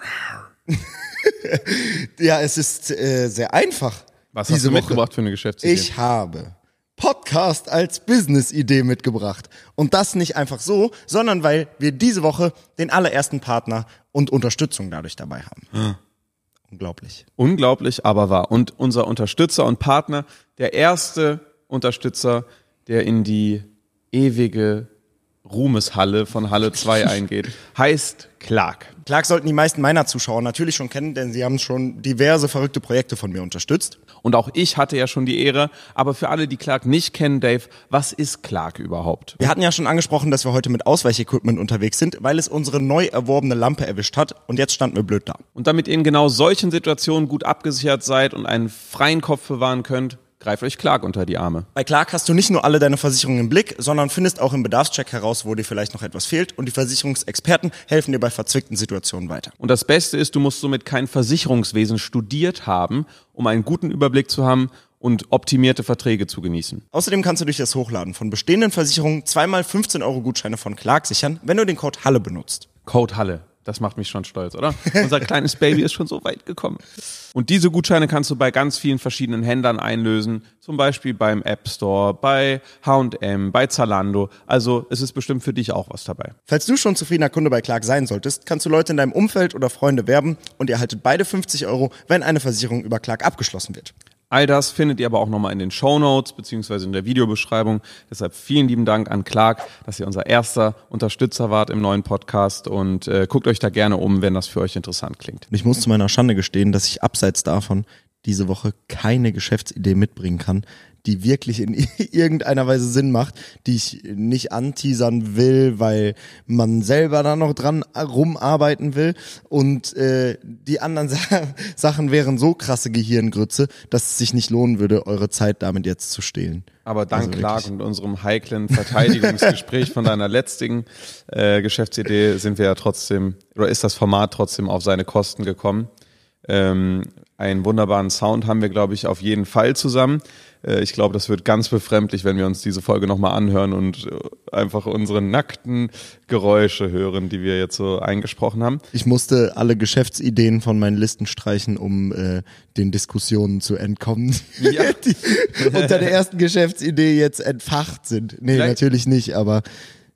ja, es ist äh, sehr einfach. Was hast du Woche. mitgebracht für eine Geschäftsidee? Ich habe Podcast als Business-Idee mitgebracht. Und das nicht einfach so, sondern weil wir diese Woche den allerersten Partner und Unterstützung dadurch dabei haben. Unglaublich. Unglaublich, aber wahr. Und unser Unterstützer und Partner, der erste Unterstützer, der in die ewige Ruhmeshalle von Halle 2 eingeht, heißt Clark. Clark sollten die meisten meiner Zuschauer natürlich schon kennen, denn sie haben schon diverse verrückte Projekte von mir unterstützt. Und auch ich hatte ja schon die Ehre, aber für alle, die Clark nicht kennen, Dave, was ist Clark überhaupt? Wir hatten ja schon angesprochen, dass wir heute mit Ausweichequipment unterwegs sind, weil es unsere neu erworbene Lampe erwischt hat und jetzt standen wir blöd da. Und damit ihr in genau solchen Situationen gut abgesichert seid und einen freien Kopf bewahren könnt, greift euch Clark unter die Arme. Bei Clark hast du nicht nur alle deine Versicherungen im Blick, sondern findest auch im Bedarfscheck heraus, wo dir vielleicht noch etwas fehlt und die Versicherungsexperten helfen dir bei verzwickten Situationen weiter. Und das Beste ist, du musst somit kein Versicherungswesen studiert haben, um einen guten Überblick zu haben und optimierte Verträge zu genießen. Außerdem kannst du durch das Hochladen von bestehenden Versicherungen zweimal 15 Euro Gutscheine von Clark sichern, wenn du den Code Halle benutzt. Code Halle. Das macht mich schon stolz, oder? Unser kleines Baby ist schon so weit gekommen. Und diese Gutscheine kannst du bei ganz vielen verschiedenen Händlern einlösen. Zum Beispiel beim App Store, bei H&M, bei Zalando. Also es ist bestimmt für dich auch was dabei. Falls du schon zufriedener Kunde bei Clark sein solltest, kannst du Leute in deinem Umfeld oder Freunde werben und ihr erhaltet beide 50 Euro, wenn eine Versicherung über Clark abgeschlossen wird. All das findet ihr aber auch nochmal in den Show Notes beziehungsweise in der Videobeschreibung. Deshalb vielen lieben Dank an Clark, dass ihr unser erster Unterstützer wart im neuen Podcast und äh, guckt euch da gerne um, wenn das für euch interessant klingt. Ich muss zu meiner Schande gestehen, dass ich abseits davon diese Woche keine Geschäftsidee mitbringen kann, die wirklich in irgendeiner Weise Sinn macht, die ich nicht anteasern will, weil man selber da noch dran rumarbeiten will. Und äh, die anderen Sa Sachen wären so krasse Gehirngrütze, dass es sich nicht lohnen würde, eure Zeit damit jetzt zu stehlen. Aber dank Also Clark und unserem heiklen Verteidigungsgespräch von deiner letzten äh, Geschäftsidee sind wir ja trotzdem, oder ist das Format trotzdem auf seine Kosten gekommen. Ähm, einen wunderbaren Sound haben wir, glaube ich, auf jeden Fall zusammen. Äh, ich glaube, das wird ganz befremdlich, wenn wir uns diese Folge nochmal anhören und äh, einfach unsere nackten Geräusche hören, die wir jetzt so eingesprochen haben. Ich musste alle Geschäftsideen von meinen Listen streichen, um äh, den Diskussionen zu entkommen, Ja. die unter der ersten Geschäftsidee jetzt entfacht sind. Nee, Vielleicht- natürlich nicht, aber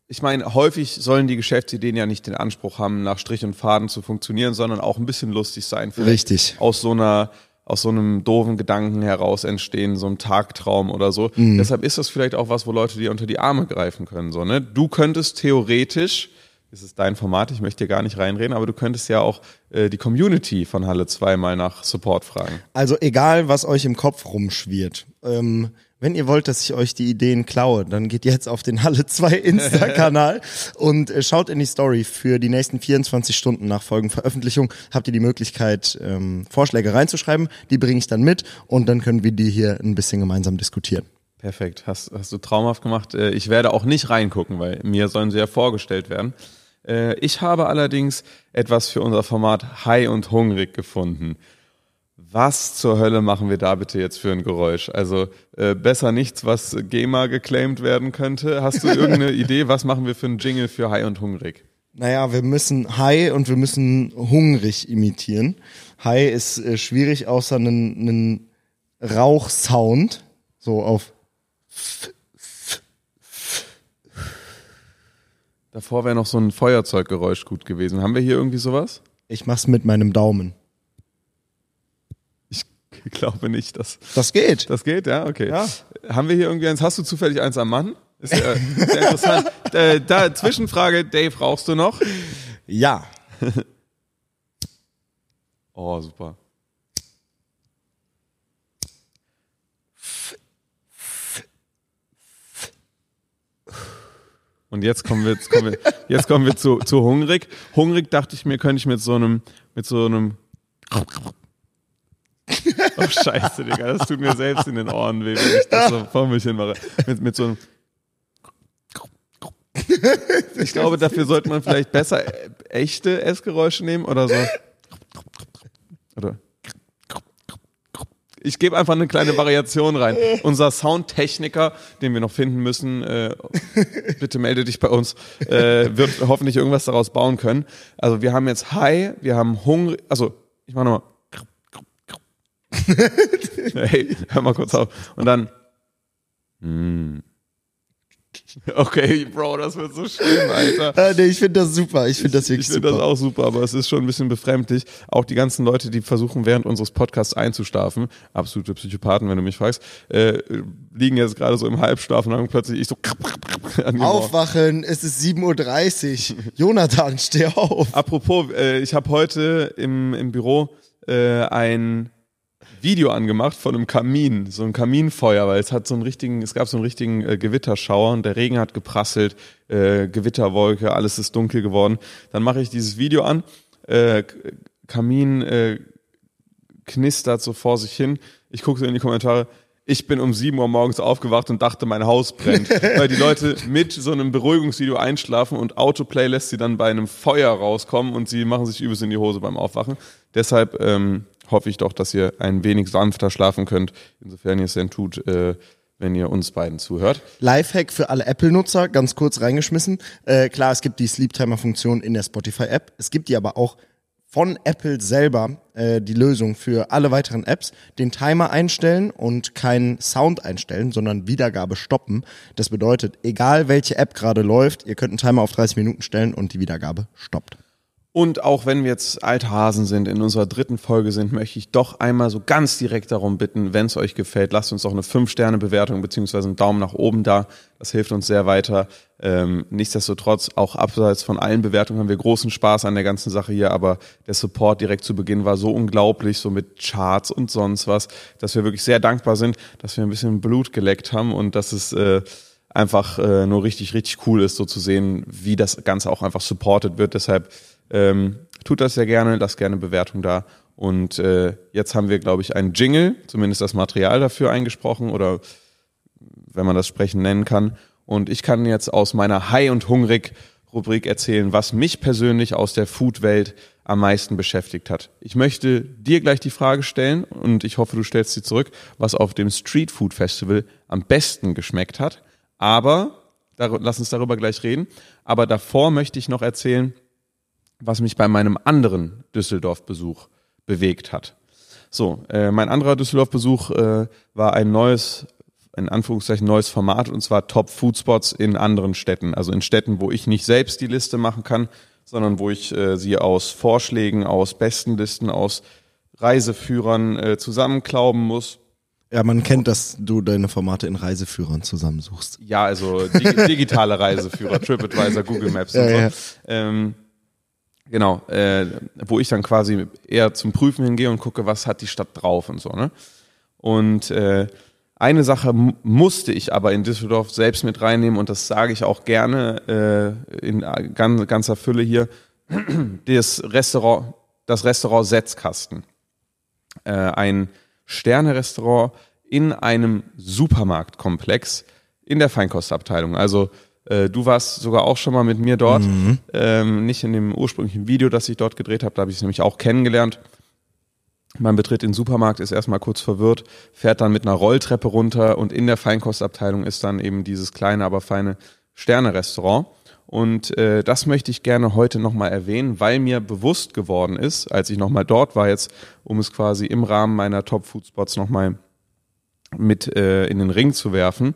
Ich meine, häufig sollen die Geschäftsideen ja nicht den Anspruch haben, nach Strich und Faden zu funktionieren, sondern auch ein bisschen lustig sein. Vielleicht Richtig. Aus so einer aus so einem doofen Gedanken heraus entstehen, so einem Tagtraum oder so. Mhm. Deshalb ist das vielleicht auch was, wo Leute dir unter die Arme greifen können. So, ne? Du könntest theoretisch, das ist dein Format, ich möchte dir gar nicht reinreden, aber du könntest ja auch äh, die Community von Halle 2 mal nach Support fragen. Also egal, was euch im Kopf rumschwirrt. Ähm, wenn ihr wollt, dass ich euch die Ideen klaue, dann geht jetzt auf den Halle 2 Insta-Kanal und äh, schaut in die Story. Für die nächsten 24 Stunden nach Folgenveröffentlichung habt ihr die Möglichkeit, ähm, Vorschläge reinzuschreiben. Die bringe ich dann mit und dann können wir die hier ein bisschen gemeinsam diskutieren. Perfekt, hast, hast du traumhaft gemacht. Äh, Ich werde auch nicht reingucken, weil mir sollen sie ja vorgestellt werden. Äh, Ich habe allerdings etwas für unser Format High und Hungrig gefunden. Was zur Hölle machen wir da bitte jetzt für ein Geräusch? Also äh, besser nichts, was GEMA geclaimed werden könnte. Hast du irgendeine Idee, was machen wir für einen Jingle für High und Hungrig? Naja, wir müssen High und wir müssen hungrig imitieren. High ist äh, schwierig, außer einen, einen Rauchsound. So auf. Davor wäre noch so ein Feuerzeuggeräusch gut gewesen. Haben wir hier irgendwie sowas? Ich mach's mit meinem Daumen. Ich glaube nicht, dass Das geht. Das geht, ja, okay. Ja. Haben wir hier irgendwie eins? Hast du zufällig eins am Mann? Ist ja sehr interessant. äh, da Zwischenfrage, Dave, rauchst du noch? Ja. Oh, super. Und jetzt kommen wir, jetzt kommen wir, jetzt kommen wir zu, zu hungrig. Hungrig dachte ich mir, könnte ich mit so einem, mit so einem. Oh Scheiße, Digga, das tut mir selbst in den Ohren weh, wenn ich das so vor mich hin mache. Mit, mit so einem. Ich glaube, dafür sollte man vielleicht besser äh, echte Essgeräusche nehmen oder so. Oder. Ich gebe einfach eine kleine Variation rein. Unser Soundtechniker, den wir noch finden müssen, äh, bitte melde dich bei uns, äh, wird hoffentlich irgendwas daraus bauen können. Also wir haben jetzt High, wir haben Hunger, also ich mach nochmal. hey, hör mal kurz auf. Und dann. Mm. Okay, Bro, das wird so schlimm, Alter. Äh, nee, ich finde das super. Ich finde das wirklich Ich finde super. das auch super, aber es ist schon ein bisschen befremdlich. Auch die ganzen Leute, die versuchen, während unseres Podcasts einzuschlafen, absolute Psychopathen, wenn du mich fragst, äh, liegen jetzt gerade so im Halbschlaf und dann plötzlich ich so an die Mauer. Aufwachen, es ist 7.30 Uhr. Jonathan, steh auf. Apropos, äh, ich habe heute im, im Büro äh, ein Video angemacht von einem Kamin, so ein Kaminfeuer, weil es hat so einen richtigen, es gab so einen richtigen äh, Gewitterschauer und der Regen hat geprasselt, äh, Gewitterwolke, alles ist dunkel geworden. Dann mache ich dieses Video an, äh, Kamin äh, knistert so vor sich hin. Ich gucke so in die Kommentare. Ich bin um 7 Uhr morgens aufgewacht und dachte, mein Haus brennt. weil die Leute mit so einem Beruhigungsvideo einschlafen und Autoplay lässt sie dann bei einem Feuer rauskommen und sie machen sich übelst in die Hose beim Aufwachen. Deshalb ähm, hoffe ich doch, dass ihr ein wenig sanfter schlafen könnt, insofern ihr es denn tut, äh, wenn ihr uns beiden zuhört. Lifehack für alle Apple-Nutzer, ganz kurz reingeschmissen. Äh, klar, es gibt die Sleep-Timer-Funktion in der Spotify-App. Es gibt die aber auch von Apple selber äh, die Lösung für alle weiteren Apps. Den Timer einstellen und keinen Sound einstellen, sondern Wiedergabe stoppen. Das bedeutet, egal welche App gerade läuft, ihr könnt einen Timer auf 30 Minuten stellen und die Wiedergabe stoppt. Und auch wenn wir jetzt alte Hasen sind, in unserer dritten Folge sind, möchte ich doch einmal so ganz direkt darum bitten, wenn es euch gefällt, lasst uns doch eine 5-Sterne-Bewertung beziehungsweise einen Daumen nach oben da. Das hilft uns sehr weiter. Ähm, nichtsdestotrotz, auch abseits von allen Bewertungen haben wir großen Spaß an der ganzen Sache hier, aber der Support direkt zu Beginn war so unglaublich, so mit Charts und sonst was, dass wir wirklich sehr dankbar sind, dass wir ein bisschen Blut geleckt haben und dass es äh, einfach äh, nur richtig, richtig cool ist, so zu sehen, wie das Ganze auch einfach supported wird. Deshalb ähm, tut das sehr gerne, lasst gerne Bewertung da. Und äh, jetzt haben wir, glaube ich, einen Jingle, zumindest das Material dafür eingesprochen oder wenn man das Sprechen nennen kann. Und ich kann jetzt aus meiner High und Hungrig Rubrik erzählen, was mich persönlich aus der Food-Welt am meisten beschäftigt hat. Ich möchte dir gleich die Frage stellen und ich hoffe, du stellst sie zurück, was auf dem Street Food Festival am besten geschmeckt hat. Aber, lass uns darüber gleich reden. Aber davor möchte ich noch erzählen, was mich bei meinem anderen Düsseldorf-Besuch bewegt hat. So, äh, mein anderer Düsseldorf-Besuch äh, war ein neues, in Anführungszeichen neues Format und zwar Top Food Spots in anderen Städten. Also in Städten, wo ich nicht selbst die Liste machen kann, sondern wo ich äh, sie aus Vorschlägen, aus Bestenlisten, aus Reiseführern äh, zusammenklauben muss. Ja, man kennt, dass du deine Formate in Reiseführern zusammensuchst. Ja, also dig digitale Reiseführer, TripAdvisor, Google Maps und ja, so. Ja. Ähm, genau, äh, wo ich dann quasi eher zum Prüfen hingehe und gucke, was hat die Stadt drauf und so. Ne? Und äh, eine Sache musste ich aber in Düsseldorf selbst mit reinnehmen und das sage ich auch gerne äh, in ganz, ganzer Fülle hier. Das Restaurant, das Restaurant Setzkasten. Äh, ein Sterne-Restaurant in einem Supermarktkomplex in der Feinkostabteilung. Also äh, du warst sogar auch schon mal mit mir dort, mhm. ähm, nicht in dem ursprünglichen Video, das ich dort gedreht habe, da habe ich es nämlich auch kennengelernt. Man betritt den Supermarkt, ist erstmal kurz verwirrt, fährt dann mit einer Rolltreppe runter und in der Feinkostabteilung ist dann eben dieses kleine, aber feine Sterne-Restaurant. Und äh, das möchte ich gerne heute nochmal erwähnen, weil mir bewusst geworden ist, als ich nochmal dort war jetzt, um es quasi im Rahmen meiner Top-Food-Spots nochmal mit äh, in den Ring zu werfen,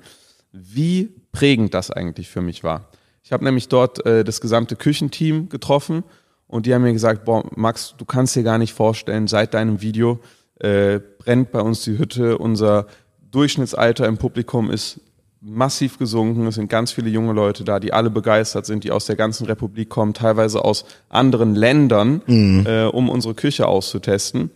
wie prägend das eigentlich für mich war. Ich habe nämlich dort äh, das gesamte Küchenteam getroffen und die haben mir gesagt, boah, Max, du kannst dir gar nicht vorstellen, seit deinem Video äh, brennt bei uns die Hütte. Unser Durchschnittsalter im Publikum ist massiv gesunken. Es sind ganz viele junge Leute da, die alle begeistert sind, die aus der ganzen Republik kommen, teilweise aus anderen Ländern, mhm. äh, um unsere Küche auszutesten.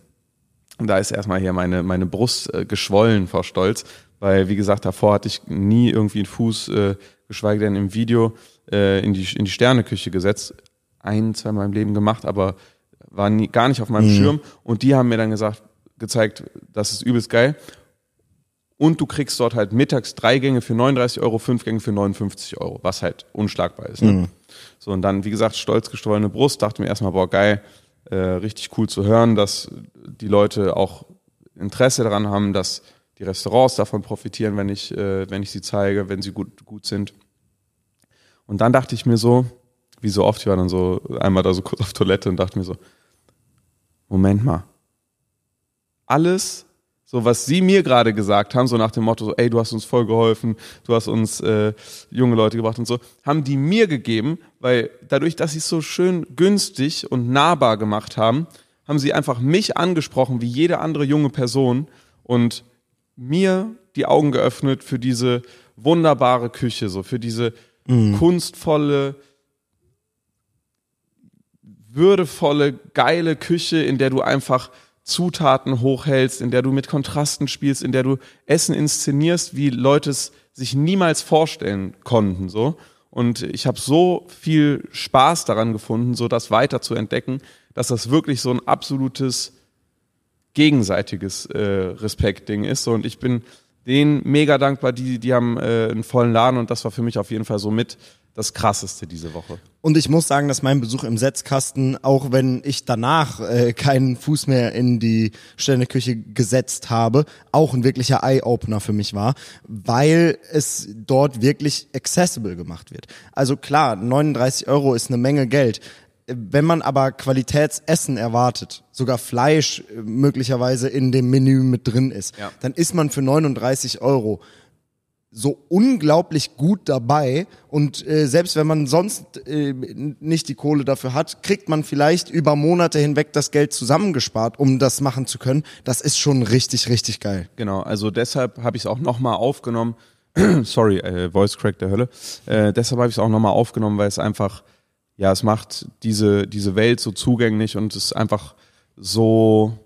Und da ist erstmal hier meine, meine Brust äh, geschwollen vor Stolz, weil, wie gesagt, davor hatte ich nie irgendwie einen Fuß, äh, geschweige denn im Video, äh, in, die, in die Sterneküche gesetzt ein, zwei Mal im Leben gemacht, aber war nie, gar nicht auf meinem mhm. Schirm. Und die haben mir dann gesagt, gezeigt, das ist übelst geil. Und du kriegst dort halt mittags drei Gänge für 39 Euro, fünf Gänge für 59 Euro, was halt unschlagbar ist. Ne? Mhm. So, und dann, wie gesagt, stolz gestollene Brust, dachte mir erstmal, boah, geil, äh, richtig cool zu hören, dass die Leute auch Interesse daran haben, dass die Restaurants davon profitieren, wenn ich, äh, wenn ich sie zeige, wenn sie gut, gut sind. Und dann dachte ich mir so, wie so oft, ich war dann so einmal da so kurz auf Toilette und dachte mir so, Moment mal. Alles, so was sie mir gerade gesagt haben, so nach dem Motto, so, ey, du hast uns voll geholfen, du hast uns äh, junge Leute gebracht und so, haben die mir gegeben, weil dadurch, dass sie es so schön günstig und nahbar gemacht haben, haben sie einfach mich angesprochen wie jede andere junge Person und mir die Augen geöffnet für diese wunderbare Küche, so für diese mm. kunstvolle, würdevolle, geile Küche, in der du einfach Zutaten hochhältst, in der du mit Kontrasten spielst, in der du Essen inszenierst, wie Leute es sich niemals vorstellen konnten, so. Und ich habe so viel Spaß daran gefunden, so das weiter zu entdecken, dass das wirklich so ein absolutes gegenseitiges äh, Respektding ist. So. Und ich bin denen mega dankbar, die, die haben äh, einen vollen Laden und das war für mich auf jeden Fall so mit das Krasseste diese Woche. Und ich muss sagen, dass mein Besuch im Setzkasten, auch wenn ich danach äh, keinen Fuß mehr in die Sterneküche gesetzt habe, auch ein wirklicher Eye-Opener für mich war, weil es dort wirklich accessible gemacht wird. Also klar, 39 Euro ist eine Menge Geld. Wenn man aber Qualitätsessen erwartet, sogar Fleisch äh, möglicherweise in dem Menü mit drin ist, ja. dann ist man für 39 Euro so unglaublich gut dabei und äh, selbst wenn man sonst äh, nicht die Kohle dafür hat, kriegt man vielleicht über Monate hinweg das Geld zusammengespart, um das machen zu können. Das ist schon richtig, richtig geil. Genau, also deshalb habe ich es auch nochmal aufgenommen. Sorry, äh, Voice Crack der Hölle. Äh, deshalb habe ich es auch nochmal aufgenommen, weil es einfach, ja, es macht diese, diese Welt so zugänglich und es ist einfach so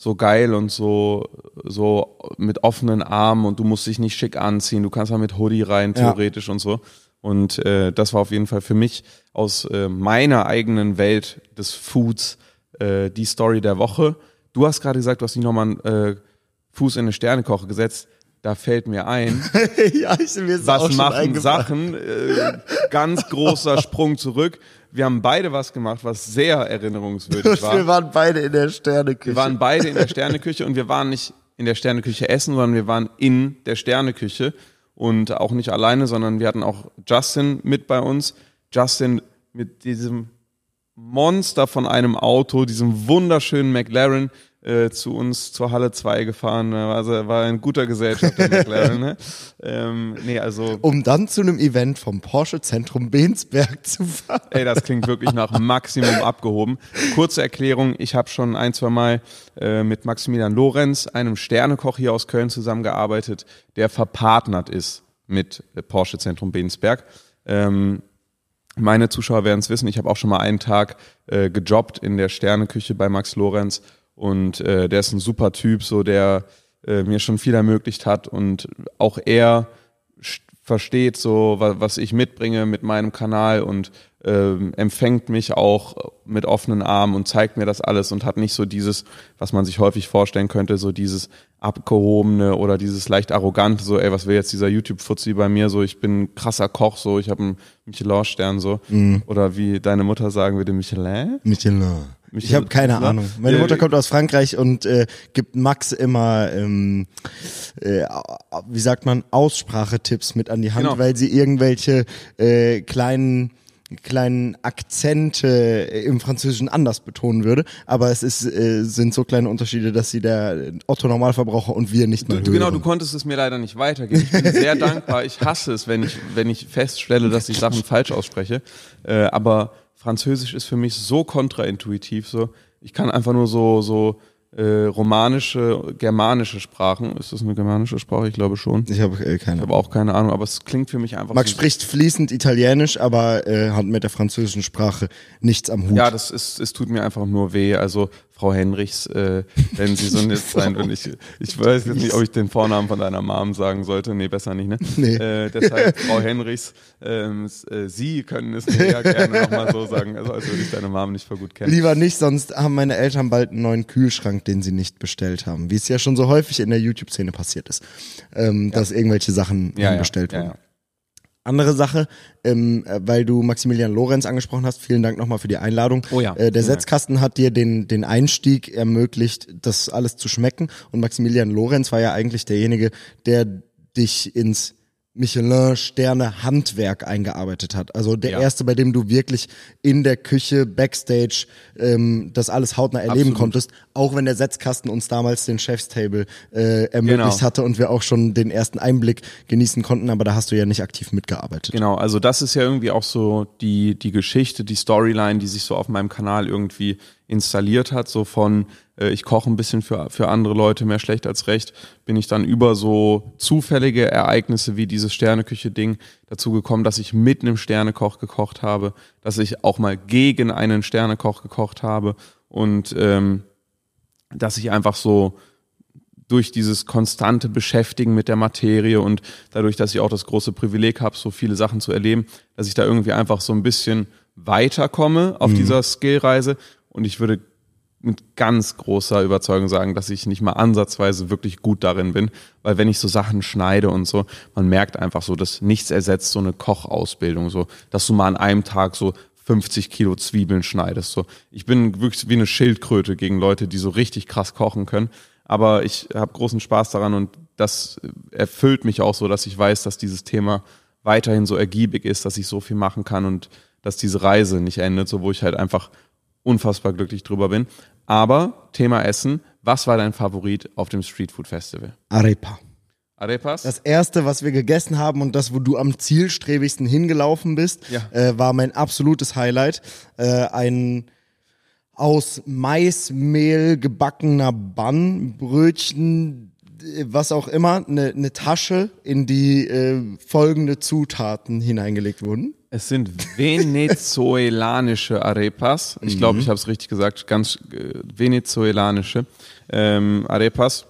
so geil und so, so mit offenen Armen und du musst dich nicht schick anziehen, du kannst da mit Hoodie rein, theoretisch ja. und so. Und äh, das war auf jeden Fall für mich aus äh, meiner eigenen Welt des Foods äh, die Story der Woche. Du hast gerade gesagt, du hast nicht nochmal einen äh, Fuß in eine Sternekoche gesetzt. Da fällt mir ein, ja, mir was machen Sachen, äh, ganz großer Sprung zurück. wir haben beide was gemacht, was sehr erinnerungswürdig war. wir waren beide in der Sterneküche. Wir waren beide in der Sterneküche und wir waren nicht in der Sterneküche essen, sondern wir waren in der Sterneküche und auch nicht alleine, sondern wir hatten auch Justin mit bei uns. Justin mit diesem Monster von einem Auto, diesem wunderschönen McLaren, äh, zu uns zur Halle 2 gefahren. Also war ein guter Gesellschafter McLaren. Ne? Ähm, nee, also um dann zu einem Event vom Porsche Zentrum Bensberg zu fahren. Ey, das klingt wirklich nach Maximum abgehoben. Kurze Erklärung, ich habe schon ein, zwei Mal äh, mit Maximilian Lorenz, einem Sternekoch hier aus Köln, zusammengearbeitet, der verpartnert ist mit Porsche Zentrum Bensberg. Ähm, meine Zuschauer werden es wissen, ich habe auch schon mal einen Tag äh, gejobbt in der Sterneküche bei Max Lorenz und äh, der ist ein super Typ, so der äh, mir schon viel ermöglicht hat und auch er versteht so, was ich mitbringe mit meinem Kanal und äh, empfängt mich auch mit offenen Armen und zeigt mir das alles und hat nicht so dieses, was man sich häufig vorstellen könnte, so dieses abgehobene oder dieses leicht arrogante, so, ey, was will jetzt dieser YouTube-Fuzzi bei mir, so, ich bin ein krasser Koch, so, ich habe einen Michelin-Stern, so, mm. oder wie deine Mutter sagen würde, Michelin? Michelin. Ich habe keine ja. Ahnung. Meine Mutter kommt aus Frankreich und äh, gibt Max immer, ähm, äh, wie sagt man, Aussprachetipps mit an die Hand, genau. weil sie irgendwelche äh, kleinen kleinen Akzente im Französischen anders betonen würde, aber es ist, äh, sind so kleine Unterschiede, dass sie der Otto Normalverbraucher und wir nicht mehr du. Genau, du konntest es mir leider nicht weitergeben. Ich bin sehr dankbar. Ich hasse es, wenn ich wenn ich feststelle, dass ich Sachen falsch ausspreche, äh, aber Französisch ist für mich so kontraintuitiv. So, ich kann einfach nur so so äh, romanische, germanische Sprachen. Ist das eine germanische Sprache? Ich glaube schon. Ich habe äh, keine. Ich habe auch keine Ahnung, aber es klingt für mich einfach. Max so spricht fließend Italienisch, aber äh, hat mit der französischen Sprache nichts am Hut. Ja, das ist, es tut mir einfach nur weh. Also Frau Henrichs, äh, wenn Sie so nett sein und ich, ich weiß jetzt nicht, ob ich den Vornamen von deiner Mom sagen sollte. Nee, besser nicht, ne? Nee. Äh, deshalb, Frau Henrichs, ähm, äh, Sie können es mir ja gerne nochmal so sagen, also als würde ich deine Mom nicht vor gut kennen. Lieber nicht, sonst haben meine Eltern bald einen neuen Kühlschrank, den sie nicht bestellt haben. Wie es ja schon so häufig in der YouTube-Szene passiert ist, ähm, ja. dass irgendwelche Sachen ja, bestellt ja, wurden. Andere Sache, ähm, äh, weil du Maximilian Lorenz angesprochen hast, vielen Dank nochmal für die Einladung. Oh ja. Äh, der Setzkasten hat dir den, den Einstieg ermöglicht, das alles zu schmecken. Und Maximilian Lorenz war ja eigentlich derjenige, der dich ins Michelin-Sterne-Handwerk eingearbeitet hat. Also der ja. erste, bei dem du wirklich in der Küche, Backstage, ähm, das alles hautnah erleben Absolut. konntest, auch wenn der Setzkasten uns damals den Chefstable äh, ermöglicht genau. hatte und wir auch schon den ersten Einblick genießen konnten, aber da hast du ja nicht aktiv mitgearbeitet. Genau, also das ist ja irgendwie auch so die, die Geschichte, die Storyline, die sich so auf meinem Kanal irgendwie installiert hat, so von äh, ich koche ein bisschen für, für andere Leute, mehr schlecht als recht, bin ich dann über so zufällige Ereignisse wie dieses Sterneküche-Ding dazu gekommen, dass ich mit einem Sternekoch gekocht habe, dass ich auch mal gegen einen Sternekoch gekocht habe und ähm, dass ich einfach so durch dieses konstante Beschäftigen mit der Materie und dadurch, dass ich auch das große Privileg habe, so viele Sachen zu erleben, dass ich da irgendwie einfach so ein bisschen weiterkomme auf mhm. dieser Skillreise und ich würde mit ganz großer Überzeugung sagen, dass ich nicht mal ansatzweise wirklich gut darin bin, weil wenn ich so Sachen schneide und so, man merkt einfach so, dass nichts ersetzt so eine Kochausbildung, so, dass du mal an einem Tag so 50 Kilo Zwiebeln schneidest, so. Ich bin wirklich wie eine Schildkröte gegen Leute, die so richtig krass kochen können, aber ich habe großen Spaß daran und das erfüllt mich auch so, dass ich weiß, dass dieses Thema weiterhin so ergiebig ist, dass ich so viel machen kann und dass diese Reise nicht endet, so wo ich halt einfach unfassbar glücklich drüber bin. Aber Thema Essen, was war dein Favorit auf dem Street Food Festival? Arepa. Arepas? Das erste, was wir gegessen haben und das, wo du am zielstrebigsten hingelaufen bist, ja. äh, war mein absolutes Highlight. Äh, ein aus Maismehl gebackener Bannbrötchen, was auch immer, eine ne Tasche, in die äh, folgende Zutaten hineingelegt wurden. Es sind venezuelanische Arepas. Ich glaube, mhm. ich habe es richtig gesagt. Ganz äh, venezuelanische ähm, Arepas.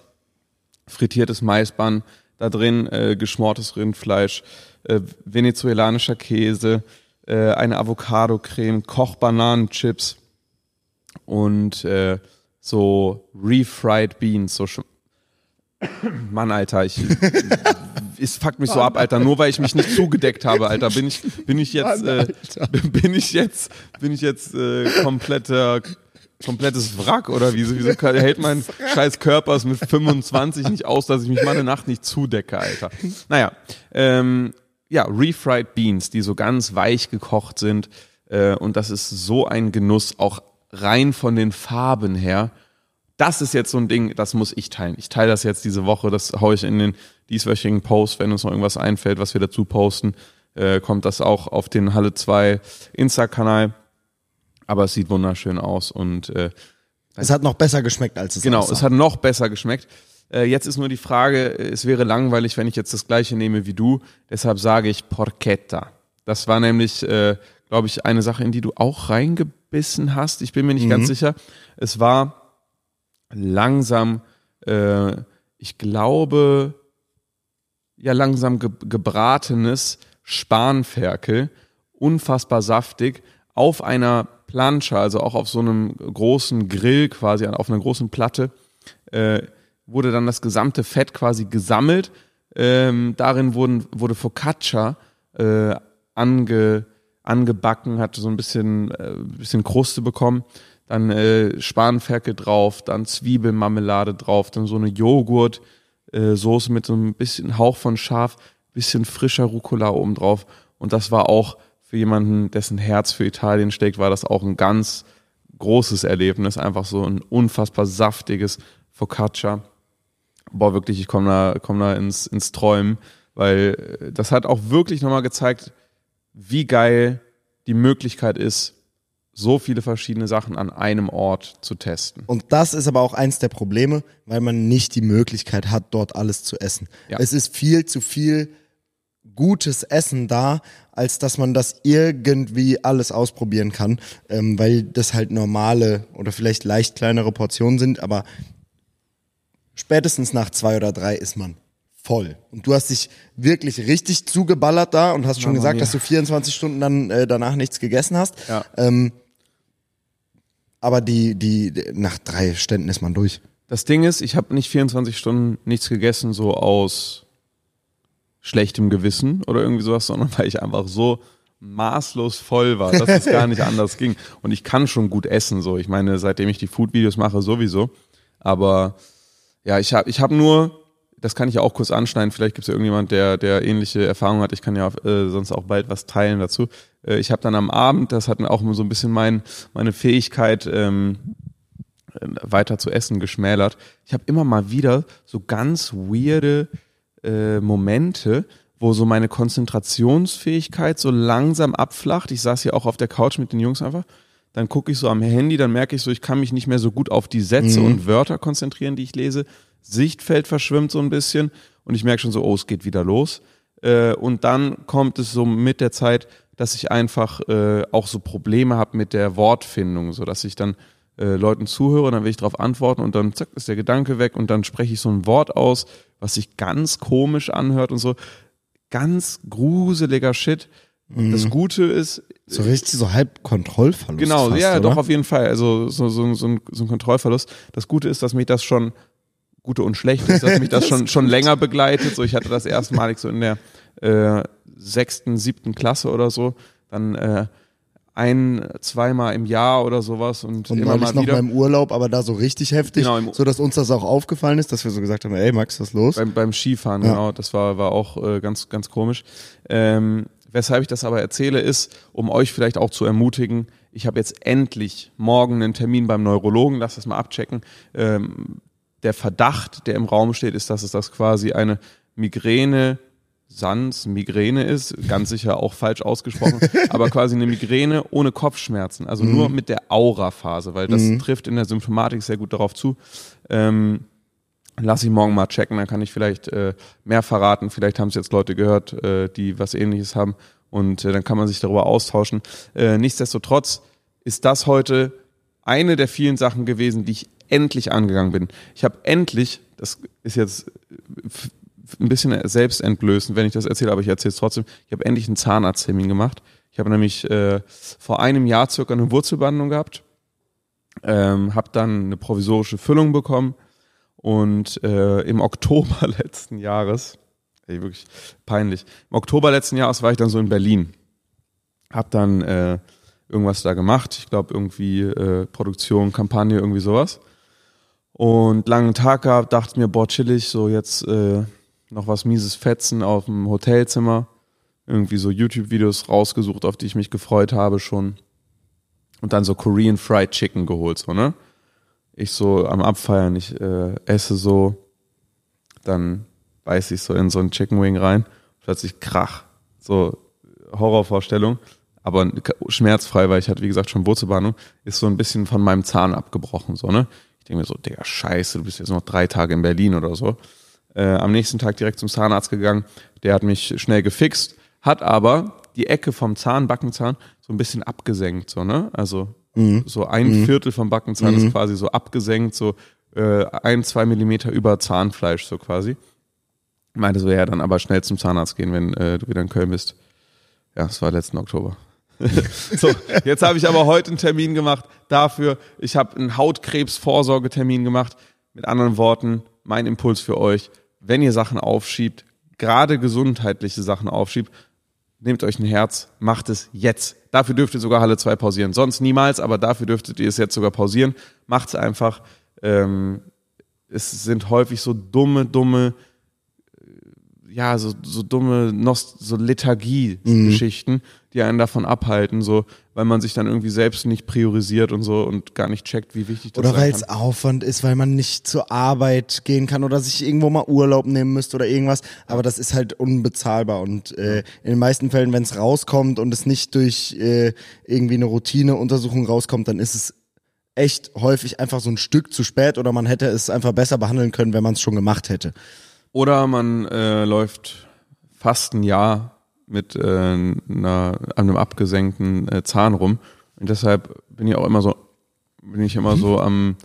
Frittiertes Maisbann, da drin äh, geschmortes Rindfleisch, äh, venezuelanischer Käse, äh, eine Avocado-Creme, Kochbananenchips und äh, so refried Beans, so Mann, Alter, ich, es fuckt mich so ab, Alter, nur weil ich mich nicht zugedeckt habe, Alter, bin ich, bin ich jetzt, äh, bin ich jetzt, bin ich jetzt äh, kompletter, komplettes Wrack oder wieso, wieso hält mein scheiß Körper es mit 25 nicht aus, dass ich mich mal eine Nacht nicht zudecke, Alter. Naja, ähm, ja, refried Beans, die so ganz weich gekocht sind äh, und das ist so ein Genuss, auch rein von den Farben her das ist jetzt so ein Ding, das muss ich teilen. Ich teile das jetzt diese Woche, das haue ich in den dieswöchigen Post, wenn uns noch irgendwas einfällt, was wir dazu posten, äh, kommt das auch auf den Halle 2 Insta-Kanal. Aber es sieht wunderschön aus und äh, es hat noch besser geschmeckt, als es Genau, aussah. es hat noch besser geschmeckt. Äh, jetzt ist nur die Frage, es wäre langweilig, wenn ich jetzt das gleiche nehme wie du. Deshalb sage ich Porchetta. Das war nämlich, äh, glaube ich, eine Sache, in die du auch reingebissen hast. Ich bin mir nicht mhm. ganz sicher. Es war langsam, äh, ich glaube, ja langsam ge gebratenes Spanferkel, unfassbar saftig, auf einer Plancha, also auch auf so einem großen Grill quasi, auf einer großen Platte, äh, wurde dann das gesamte Fett quasi gesammelt. Ähm, darin wurden, wurde Focaccia äh, ange, angebacken, hat so ein bisschen, äh, bisschen Kruste bekommen dann äh, Spanferkel drauf, dann Zwiebelmarmelade drauf, dann so eine Joghurt, äh, mit so ein bisschen Hauch von Schaf, bisschen frischer Rucola oben drauf. Und das war auch für jemanden, dessen Herz für Italien steckt, war das auch ein ganz großes Erlebnis. Einfach so ein unfassbar saftiges Focaccia. Boah, wirklich, ich komme da, komm da ins, ins Träumen, weil äh, das hat auch wirklich nochmal gezeigt, wie geil die Möglichkeit ist, so viele verschiedene Sachen an einem Ort zu testen. Und das ist aber auch eins der Probleme, weil man nicht die Möglichkeit hat, dort alles zu essen. Ja. Es ist viel zu viel gutes Essen da, als dass man das irgendwie alles ausprobieren kann, ähm, weil das halt normale oder vielleicht leicht kleinere Portionen sind, aber spätestens nach zwei oder drei ist man voll. Und du hast dich wirklich richtig zugeballert da und hast schon Mama gesagt, mia. dass du 24 Stunden dann äh, danach nichts gegessen hast. Ja. Ähm, aber die, die, nach drei Ständen ist man durch. Das Ding ist, ich habe nicht 24 Stunden nichts gegessen, so aus schlechtem Gewissen oder irgendwie sowas, sondern weil ich einfach so maßlos voll war, dass es gar nicht anders ging. Und ich kann schon gut essen, so. Ich meine, seitdem ich die Food-Videos mache, sowieso. Aber ja, ich habe ich hab nur das kann ich ja auch kurz anschneiden. Vielleicht gibt es ja irgendjemand, der, der ähnliche Erfahrungen hat. Ich kann ja äh, sonst auch bald was teilen dazu. Äh, ich habe dann am Abend, das hat mir auch so ein bisschen mein, meine Fähigkeit, ähm, weiter zu essen geschmälert. Ich habe immer mal wieder so ganz weirde äh, Momente, wo so meine Konzentrationsfähigkeit so langsam abflacht. Ich saß hier auch auf der Couch mit den Jungs einfach. Dann gucke ich so am Handy, dann merke ich so, ich kann mich nicht mehr so gut auf die Sätze mhm. und Wörter konzentrieren, die ich lese. Sichtfeld verschwimmt so ein bisschen und ich merke schon so, oh, es geht wieder los. Äh, und dann kommt es so mit der Zeit, dass ich einfach äh, auch so Probleme habe mit der Wortfindung, so dass ich dann äh, Leuten zuhöre, dann will ich darauf antworten und dann zack ist der Gedanke weg und dann spreche ich so ein Wort aus, was sich ganz komisch anhört und so. Ganz gruseliger Shit. Mhm. Das Gute ist. So richtig so halb Kontrollverlust. Genau, fast, ja, oder? doch auf jeden Fall. Also so, so, so, ein, so ein Kontrollverlust. Das Gute ist, dass mich das schon gute und schlechte ist, dass mich das, das schon, schon länger begleitet. So, ich hatte das erstmalig so in der äh, sechsten, siebten Klasse oder so. Dann äh, ein, zweimal im Jahr oder sowas und, und immer mal noch wieder. mal im Urlaub, aber da so richtig heftig, genau, so dass uns das auch aufgefallen ist, dass wir so gesagt haben, ey Max, was ist los? Beim, beim Skifahren, ja. genau, das war, war auch äh, ganz, ganz komisch. Ähm, weshalb ich das aber erzähle, ist, um euch vielleicht auch zu ermutigen, ich habe jetzt endlich morgen einen Termin beim Neurologen, lass das mal abchecken. Ähm, der Verdacht, der im Raum steht, ist, dass es das quasi eine Migräne, Sans, Migräne ist, ganz sicher auch falsch ausgesprochen, aber quasi eine Migräne ohne Kopfschmerzen, also mhm. nur mit der Aura-Phase, weil das mhm. trifft in der Symptomatik sehr gut darauf zu. Ähm, lass ich morgen mal checken, dann kann ich vielleicht äh, mehr verraten. Vielleicht haben es jetzt Leute gehört, äh, die was ähnliches haben und äh, dann kann man sich darüber austauschen. Äh, nichtsdestotrotz ist das heute eine der vielen Sachen gewesen, die ich endlich angegangen bin. Ich habe endlich, das ist jetzt ein bisschen selbstentblößend, wenn ich das erzähle, aber ich erzähle es trotzdem, ich habe endlich einen Zahnarzttermin gemacht. Ich habe nämlich äh, vor einem Jahr circa eine Wurzelbehandlung gehabt, ähm, habe dann eine provisorische Füllung bekommen Und äh, im Oktober letzten Jahres, ey, wirklich peinlich, im Oktober letzten Jahres war ich dann so in Berlin. Hab dann äh, irgendwas da gemacht. Ich glaube irgendwie äh, Produktion, Kampagne, irgendwie sowas. Und langen Tag gehabt, dachte mir, boah, chillig, so jetzt äh, noch was mieses Fetzen auf dem Hotelzimmer. Irgendwie so YouTube-Videos rausgesucht, auf die ich mich gefreut habe schon. Und dann so Korean Fried Chicken geholt, so, ne? Ich so am Abfeiern, ich äh, esse so, dann beiß ich so in so einen Chicken Wing rein, plötzlich Krach. So Horrorvorstellung, aber schmerzfrei, weil ich hatte, wie gesagt, schon Wurzelbahnung, ist so ein bisschen von meinem Zahn abgebrochen, so, ne? Ich denke mir so, der Scheiße, du bist jetzt noch drei Tage in Berlin oder so. Äh, am nächsten Tag direkt zum Zahnarzt gegangen, der hat mich schnell gefixt, hat aber die Ecke vom Zahn, Backenzahn, so ein bisschen abgesenkt, so, ne? Also mhm. so ein mhm. Viertel vom Backenzahn mhm. ist quasi so abgesenkt, so äh, ein, zwei Millimeter über Zahnfleisch, so quasi. Meinte so, ja, dann aber schnell zum Zahnarzt gehen, wenn äh, du wieder in Köln bist. Ja, das war letzten Oktober. so, jetzt habe ich aber heute einen Termin gemacht dafür. Ich habe einen Hautkrebsvorsorgetermin gemacht. Mit anderen Worten, mein Impuls für euch, wenn ihr Sachen aufschiebt, gerade gesundheitliche Sachen aufschiebt, nehmt euch ein Herz, macht es jetzt. Dafür dürft ihr sogar Halle 2 pausieren. Sonst niemals, aber dafür dürftet ihr es jetzt sogar pausieren. Macht es einfach. Ähm, es sind häufig so dumme, dumme ja, so, so dumme, Nost so Lethargie-Geschichten, mhm. die einen davon abhalten, so, weil man sich dann irgendwie selbst nicht priorisiert und so und gar nicht checkt, wie wichtig das ist. Oder weil es Aufwand ist, weil man nicht zur Arbeit gehen kann oder sich irgendwo mal Urlaub nehmen müsste oder irgendwas. Aber das ist halt unbezahlbar und äh, in den meisten Fällen, wenn es rauskommt und es nicht durch äh, irgendwie eine Routineuntersuchung rauskommt, dann ist es echt häufig einfach so ein Stück zu spät oder man hätte es einfach besser behandeln können, wenn man es schon gemacht hätte. Oder man äh, läuft fast ein Jahr mit äh, einer, einem abgesenkten äh, Zahn rum. Und deshalb bin ich auch immer so, bin ich immer so am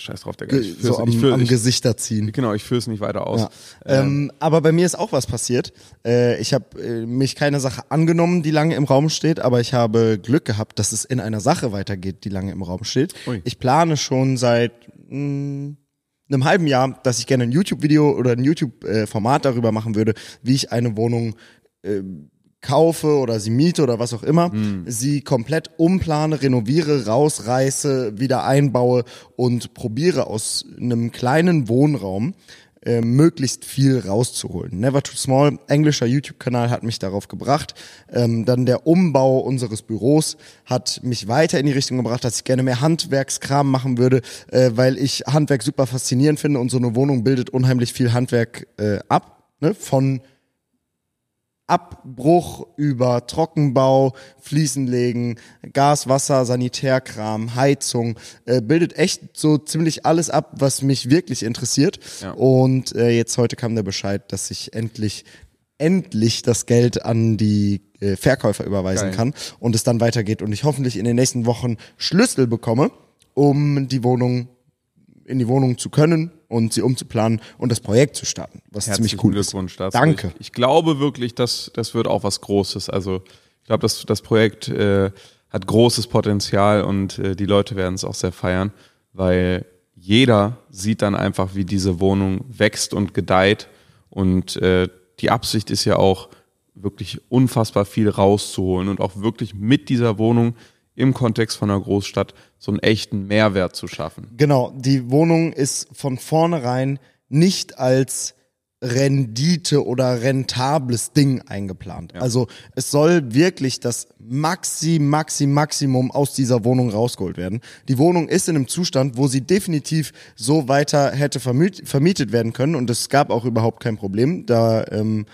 Scheiß drauf, der Ich so am, ich am ich, Gesichter ziehen. Genau, ich führe es nicht weiter aus. Ja. Ähm, ähm, aber bei mir ist auch was passiert. Äh, ich habe äh, mich keine Sache angenommen, die lange im Raum steht, aber ich habe Glück gehabt, dass es in einer Sache weitergeht, die lange im Raum steht. Ui. Ich plane schon seit mh, hm, einem halben Jahr, dass ich gerne ein YouTube-Video oder ein YouTube-Format darüber machen würde, wie ich eine Wohnung äh, kaufe oder sie miete oder was auch immer, mhm. sie komplett umplane, renoviere, rausreiße, wieder einbaue und probiere aus einem kleinen Wohnraum äh, möglichst viel rauszuholen. Never Too Small, englischer YouTube-Kanal, hat mich darauf gebracht. Ähm, dann der Umbau unseres Büros hat mich weiter in die Richtung gebracht, dass ich gerne mehr Handwerkskram machen würde, äh, weil ich Handwerk super faszinierend finde und so eine Wohnung bildet unheimlich viel Handwerk äh, ab. Ne? Von Abbruch über Trockenbau, Fliesenlegen, Gas, Wasser, Sanitärkram, Heizung, äh, bildet echt so ziemlich alles ab, was mich wirklich interessiert. Ja. Und äh, jetzt heute kam der Bescheid, dass ich endlich endlich das Geld an die äh, Verkäufer überweisen Geil. kann und es dann weitergeht und ich hoffentlich in den nächsten Wochen Schlüssel bekomme, um die Wohnung in die Wohnung zu können und sie umzuplanen und das Projekt zu starten, was Herzlichen ziemlich cool ist. Dazu. Danke. Ich, ich, glaube wirklich, dass das wird auch was Großes. Also ich glaube, dass das Projekt äh, hat großes Potenzial und äh, die Leute werden es auch sehr feiern, weil jeder sieht dann einfach, wie diese Wohnung wächst und gedeiht und äh, die Absicht ist ja auch wirklich unfassbar viel rauszuholen und auch wirklich mit dieser Wohnung im Kontext von einer Großstadt so einen echten Mehrwert zu schaffen. Genau, die Wohnung ist von vornherein nicht als Rendite oder rentables Ding eingeplant. Ja. Also es soll wirklich das Maxi, Maxi, Maximum aus dieser Wohnung rausgeholt werden. Die Wohnung ist in einem Zustand, wo sie definitiv so weiter hätte vermietet werden können und es gab auch überhaupt kein Problem. Da, ähm,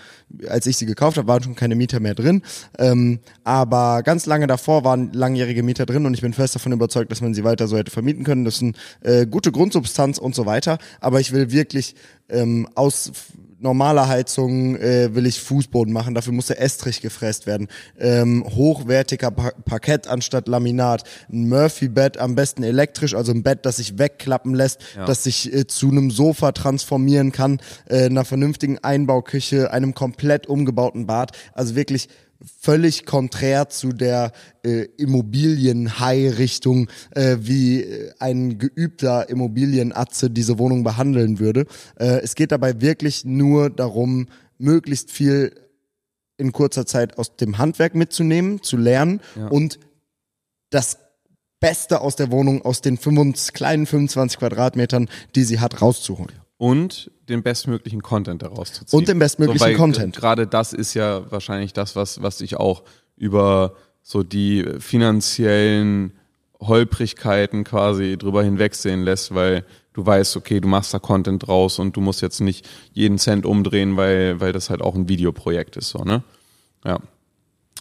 als ich sie gekauft habe, waren schon keine Mieter mehr drin. Ähm, aber ganz lange davor waren langjährige Mieter drin und ich bin fest davon überzeugt, dass man sie weiter so hätte vermieten können. Das ist eine äh, gute Grundsubstanz und so weiter. Aber ich will wirklich ähm, aus normaler Heizung äh, will ich Fußboden machen, dafür muss der Estrich gefräst werden. Ähm, hochwertiger pa Parkett anstatt Laminat. Ein Murphy-Bett, am besten elektrisch, also ein Bett, das sich wegklappen lässt, ja. das sich äh, zu einem Sofa transformieren kann, äh, einer vernünftigen Einbauküche, einem komplett umgebauten Bad. Also wirklich völlig konträr zu der äh, Immobilien-High-Richtung, äh, wie äh, ein geübter Immobilienatze diese Wohnung behandeln würde. Äh, es geht dabei wirklich nur darum, möglichst viel in kurzer Zeit aus dem Handwerk mitzunehmen, zu lernen Ja. und das Beste aus der Wohnung, aus den 25, kleinen 25 Quadratmetern, die sie hat, rauszuholen. Und den bestmöglichen Content daraus zu ziehen. Und den bestmöglichen weil Content. Gerade das ist ja wahrscheinlich das, was, was dich auch über so die finanziellen Holprigkeiten quasi drüber hinwegsehen lässt, weil du weißt, okay, du machst da Content draus und du musst jetzt nicht jeden Cent umdrehen, weil, weil das halt auch ein Videoprojekt ist, so, ne? Ja.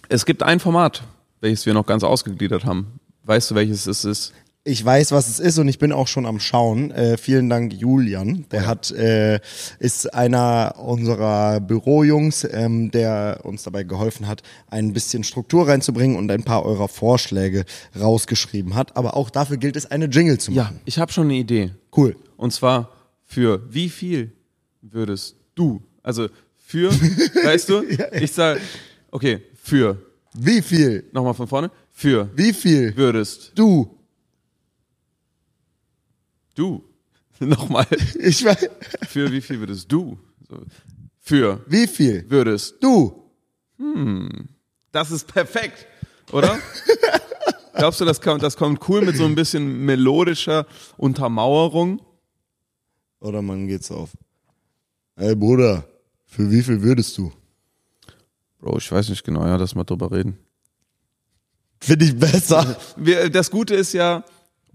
Es gibt ein Format, welches wir noch ganz ausgegliedert haben. Weißt du, welches es ist? Ich weiß, was es ist und ich bin auch schon am Schauen. Äh, vielen Dank, Julian. Der hat äh, ist einer unserer Bürojungs, ähm, der uns dabei geholfen hat, ein bisschen Struktur reinzubringen und ein paar eurer Vorschläge rausgeschrieben hat. Aber auch dafür gilt es, eine Jingle zu machen. ich habe schon eine Idee. Cool. Und zwar für wie viel würdest du, also für, weißt du, ich sag, okay, für, Wie viel? nochmal von vorne, für Wie viel? würdest Du. Du, nochmal, Ich weiß. für wie viel würdest du, so, für Wie viel? würdest, Du. das ist perfekt, oder? Glaubst du, das kommt, das kommt cool mit so ein bisschen melodischer Untermauerung? Oder man geht's auf. Ey Bruder, für wie viel würdest du? Bro, ich weiß nicht genau, ja, lass mal drüber reden. Finde ich besser. Wir, das Gute ist ja,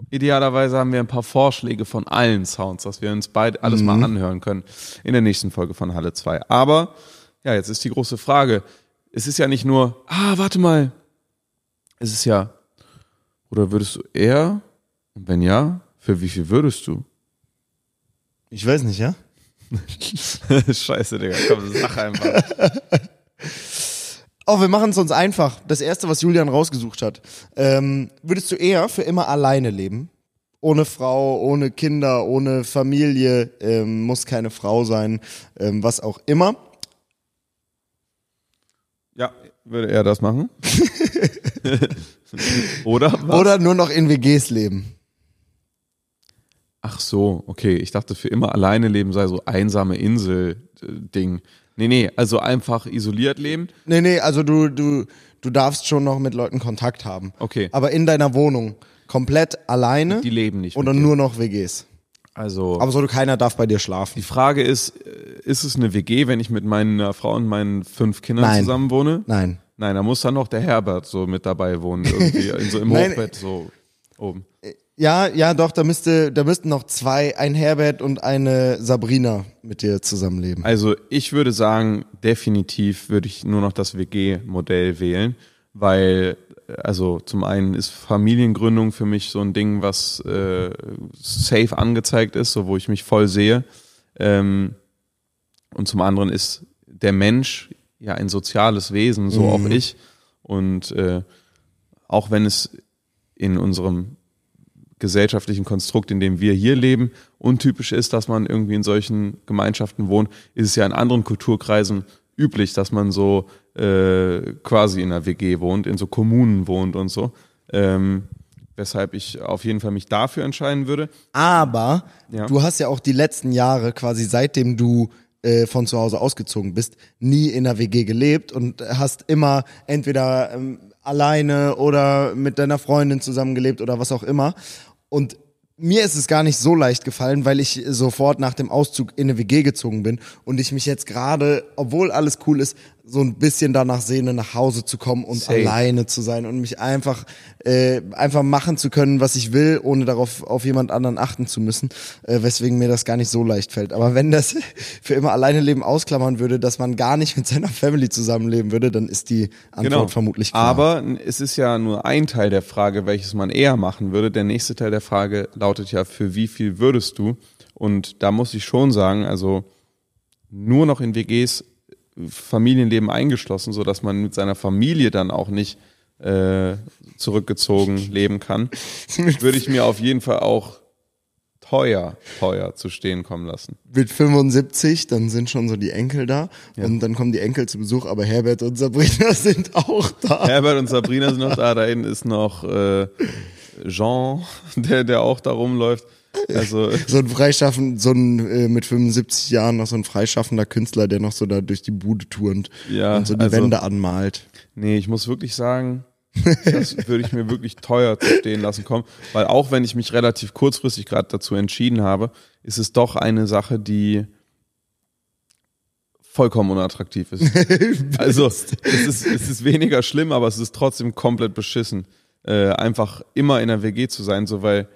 idealerweise haben wir ein paar Vorschläge von allen Sounds, dass wir uns beide alles mal anhören können in der nächsten Folge von Halle 2. Aber, ja, jetzt ist die große Frage. Es ist ja nicht nur, ah, warte mal. Es ist ja, oder würdest du eher? Und wenn ja, für wie viel würdest du? Ich weiß nicht, ja? Scheiße, Digga, komm, sag einfach. Oh, wir machen es uns einfach. Das erste, was Julian rausgesucht hat. Ähm, würdest du eher für immer alleine leben? Ohne Frau, ohne Kinder, ohne Familie, ähm, muss keine Frau sein, ähm, was auch immer. Ja, würde er das machen? oder? Was? Oder nur noch in WGs leben. Ach so, okay. Ich dachte, für immer alleine leben sei so einsame Insel-Ding. Nee, nee, also einfach isoliert leben. Nee, nee, also du, du, du darfst schon noch mit Leuten Kontakt haben. Okay. Aber in deiner Wohnung komplett alleine Die leben nicht. oder nur noch WGs. Also, Aber so keiner darf bei dir schlafen. die Frage ist, äh, ist es eine WG, wenn ich mit meiner Frau und meinen fünf Kindern Nein. zusammen wohne? Nein. Nein, da muss dann noch der Herbert so mit dabei wohnen, irgendwie, in so im Nein. Hochbett so oben. Ja, ja, doch, da müsste, da müssten noch zwei, ein Herbert und eine Sabrina mit dir zusammenleben. Also ich würde sagen, definitiv würde ich nur noch das WG-Modell wählen, weil also zum einen ist Familiengründung für mich so ein Ding, was äh, safe angezeigt ist, so wo ich mich voll sehe. Ähm, und zum anderen ist der Mensch ja ein soziales Wesen, so auch ich. Und äh, auch wenn es in unserem gesellschaftlichen Konstrukt, in dem wir hier leben, untypisch ist, dass man irgendwie in solchen Gemeinschaften wohnt, ist es ja in anderen Kulturkreisen üblich, dass man so äh, quasi in einer WG wohnt, in so Kommunen wohnt und so. Ähm, weshalb ich auf jeden Fall mich dafür entscheiden würde. Aber Ja. du hast ja auch die letzten Jahre, quasi seitdem du äh, von zu Hause ausgezogen bist, nie in einer WG gelebt und hast immer entweder ähm, alleine oder mit deiner Freundin zusammengelebt oder was auch immer. Und mir ist es gar nicht so leicht gefallen, weil ich sofort nach dem Auszug in eine WG gezogen bin und ich mich jetzt gerade, obwohl alles cool ist, so ein bisschen danach sehne, nach Hause zu kommen und Safe. alleine zu sein und mich einfach äh, einfach machen zu können, was ich will, ohne darauf auf jemand anderen achten zu müssen, äh, weswegen mir das gar nicht so leicht fällt. Aber wenn das für immer alleine leben ausklammern würde, dass man gar nicht mit seiner Family zusammenleben würde, dann ist die Antwort vermutlich klar. Genau. Aber es ist ja nur ein Teil der Frage, welches man eher machen würde. Der nächste Teil der Frage lautet ja, für wie viel würdest du? Und da muss ich schon sagen, also nur noch in WGs Familienleben eingeschlossen, so dass man mit seiner Familie dann auch nicht äh, zurückgezogen leben kann, würde ich mir auf jeden Fall auch teuer, teuer zu stehen kommen lassen. Mit 75, dann sind schon so die Enkel da und dann kommen die Enkel zu Besuch, aber Herbert und Sabrina sind auch da. Herbert und Sabrina sind noch da, da hinten ist noch äh, Jean, der, der auch da rumläuft. Also So ein Freischaffen, so ein äh, mit 75 Jahren noch so ein freischaffender Künstler, der noch so da durch die Bude turnt Ja, und so die also- Wände anmalt. Nee, ich muss wirklich sagen, das würde ich mir wirklich teuer zu stehen lassen kommen, weil auch wenn ich mich relativ kurzfristig gerade dazu entschieden habe, ist es doch eine Sache, die vollkommen unattraktiv ist. also es ist, es ist weniger schlimm, aber es ist trotzdem komplett beschissen, äh, einfach immer in der WG zu sein, so weil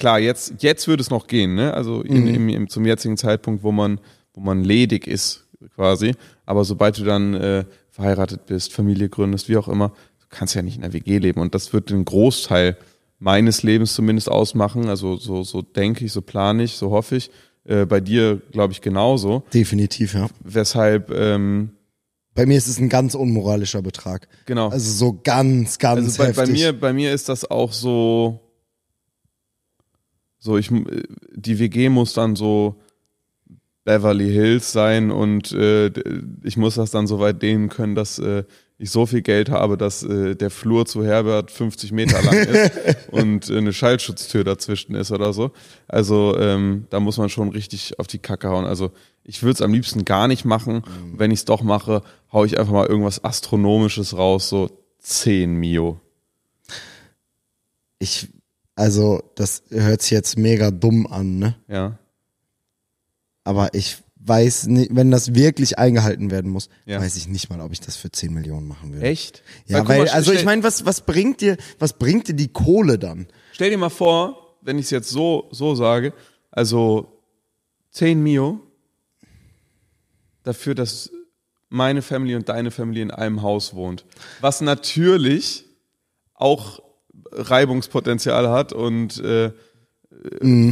klar, jetzt, jetzt würde es noch gehen, ne? Also in, im, im, zum jetzigen Zeitpunkt, wo man, wo man ledig ist, quasi. Aber sobald du dann äh, verheiratet bist, Familie gründest, wie auch immer, du kannst ja nicht in der WG leben. Und das wird den Großteil meines Lebens zumindest ausmachen. Also so, so denke ich, so plane ich, so hoffe ich. Äh, bei dir, glaube ich, genauso. Definitiv, ja. Weshalb, ähm, Bei mir ist es ein ganz unmoralischer Betrag. genau. Also so ganz, ganz Also bei, heftig. bei mir, bei mir ist das auch so, so ich, die WG muss dann so Beverly Hills sein und äh, ich muss das dann so weit dehnen können, dass äh, ich so viel Geld habe, dass äh, der Flur zu Herbert 50 Meter lang ist und äh, eine Schallschutztür dazwischen ist oder so. Also ähm, da muss man schon richtig auf die Kacke hauen. Also ich würde es am liebsten gar nicht machen. Wenn ich es doch mache, hau ich einfach mal irgendwas Astronomisches raus, so 10 Mio. Ich, also, das hört sich jetzt mega dumm an, ne? Ja. Aber ich weiß nicht, wenn das wirklich eingehalten werden muss, Ja. weiß ich nicht mal, ob ich das für 10 Millionen machen würde. Echt? Ja, guck weil, mal, also ich meine, was, was bringt dir, was bringt dir die Kohle dann? Stell dir mal vor, wenn ich es jetzt so, so sage, also 10 Mio dafür, dass meine Family und deine Family in einem Haus wohnt. Was natürlich auch Reibungspotenzial hat und äh,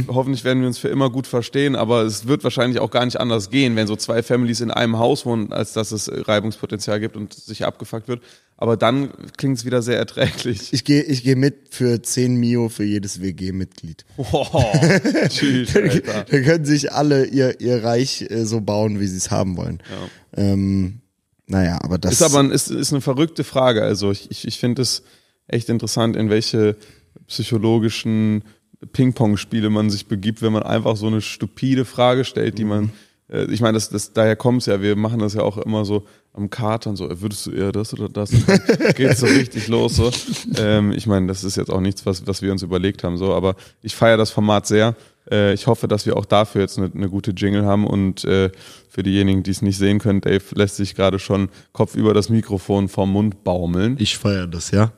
hoffentlich werden wir uns für immer gut verstehen, aber es wird wahrscheinlich auch gar nicht anders gehen, wenn so zwei Families in einem Haus wohnen, als dass es Reibungspotenzial gibt und sich abgefuckt wird. Aber dann klingt es wieder sehr erträglich. Ich gehe ich geh mit für 10 Mio für jedes WG-Mitglied. Oh, tschüss, Alter. Da können sich alle ihr, ihr Reich äh, so bauen, wie sie es haben wollen. Ähm, naja, aber das Ist aber ein, ist, ist eine verrückte Frage. Also ich, ich, ich finde es echt interessant, in welche psychologischen Ping-Pong-Spiele man sich begibt, wenn man einfach so eine stupide Frage stellt, die man, äh, ich meine, das, das, daher kommt es ja, wir machen das ja auch immer so am Katern, so, äh, würdest du eher das oder das? Geht's so richtig los. So. Ähm, ich meine, das ist jetzt auch nichts, was, was wir uns überlegt haben, so, aber ich feiere das Format sehr. Äh, ich hoffe, dass wir auch dafür jetzt eine, eine gute Jingle haben und äh, für diejenigen, die es nicht sehen können, Dave lässt sich gerade schon Kopf über das Mikrofon vom Mund baumeln. Ich feiere das, ja.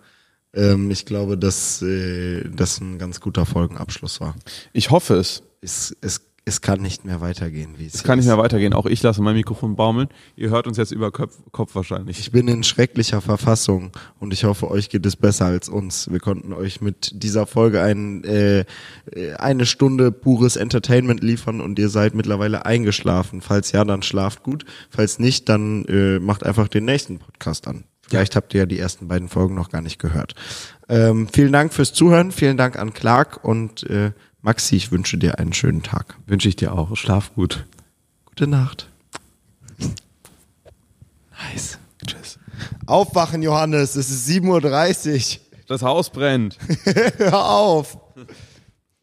Ähm, ich glaube, dass äh, das ein ganz guter Folgenabschluss war. Ich hoffe es. Es, es, es kann nicht mehr weitergehen, wie es Es kann nicht mehr weitergehen. Auch ich lasse mein Mikrofon baumeln. Ihr hört uns jetzt über Kopf, Kopf wahrscheinlich. Ich bin in schrecklicher Verfassung und ich hoffe, euch geht es besser als uns. Wir konnten euch mit dieser Folge ein, äh, äh, eine Stunde pures Entertainment liefern und ihr seid mittlerweile eingeschlafen. Falls ja, dann schlaft gut. Falls nicht, dann äh, macht einfach den nächsten Podcast an. Vielleicht habt ihr ja die ersten beiden Folgen noch gar nicht gehört. Ähm, vielen Dank fürs Zuhören, vielen Dank an Clark und äh, Maxi, ich wünsche dir einen schönen Tag. Wünsche ich dir auch. Schlaf gut. Gute Nacht. Nice. Tschüss. Aufwachen, Johannes, es ist 7.30 Uhr. Das Haus brennt. Hör auf.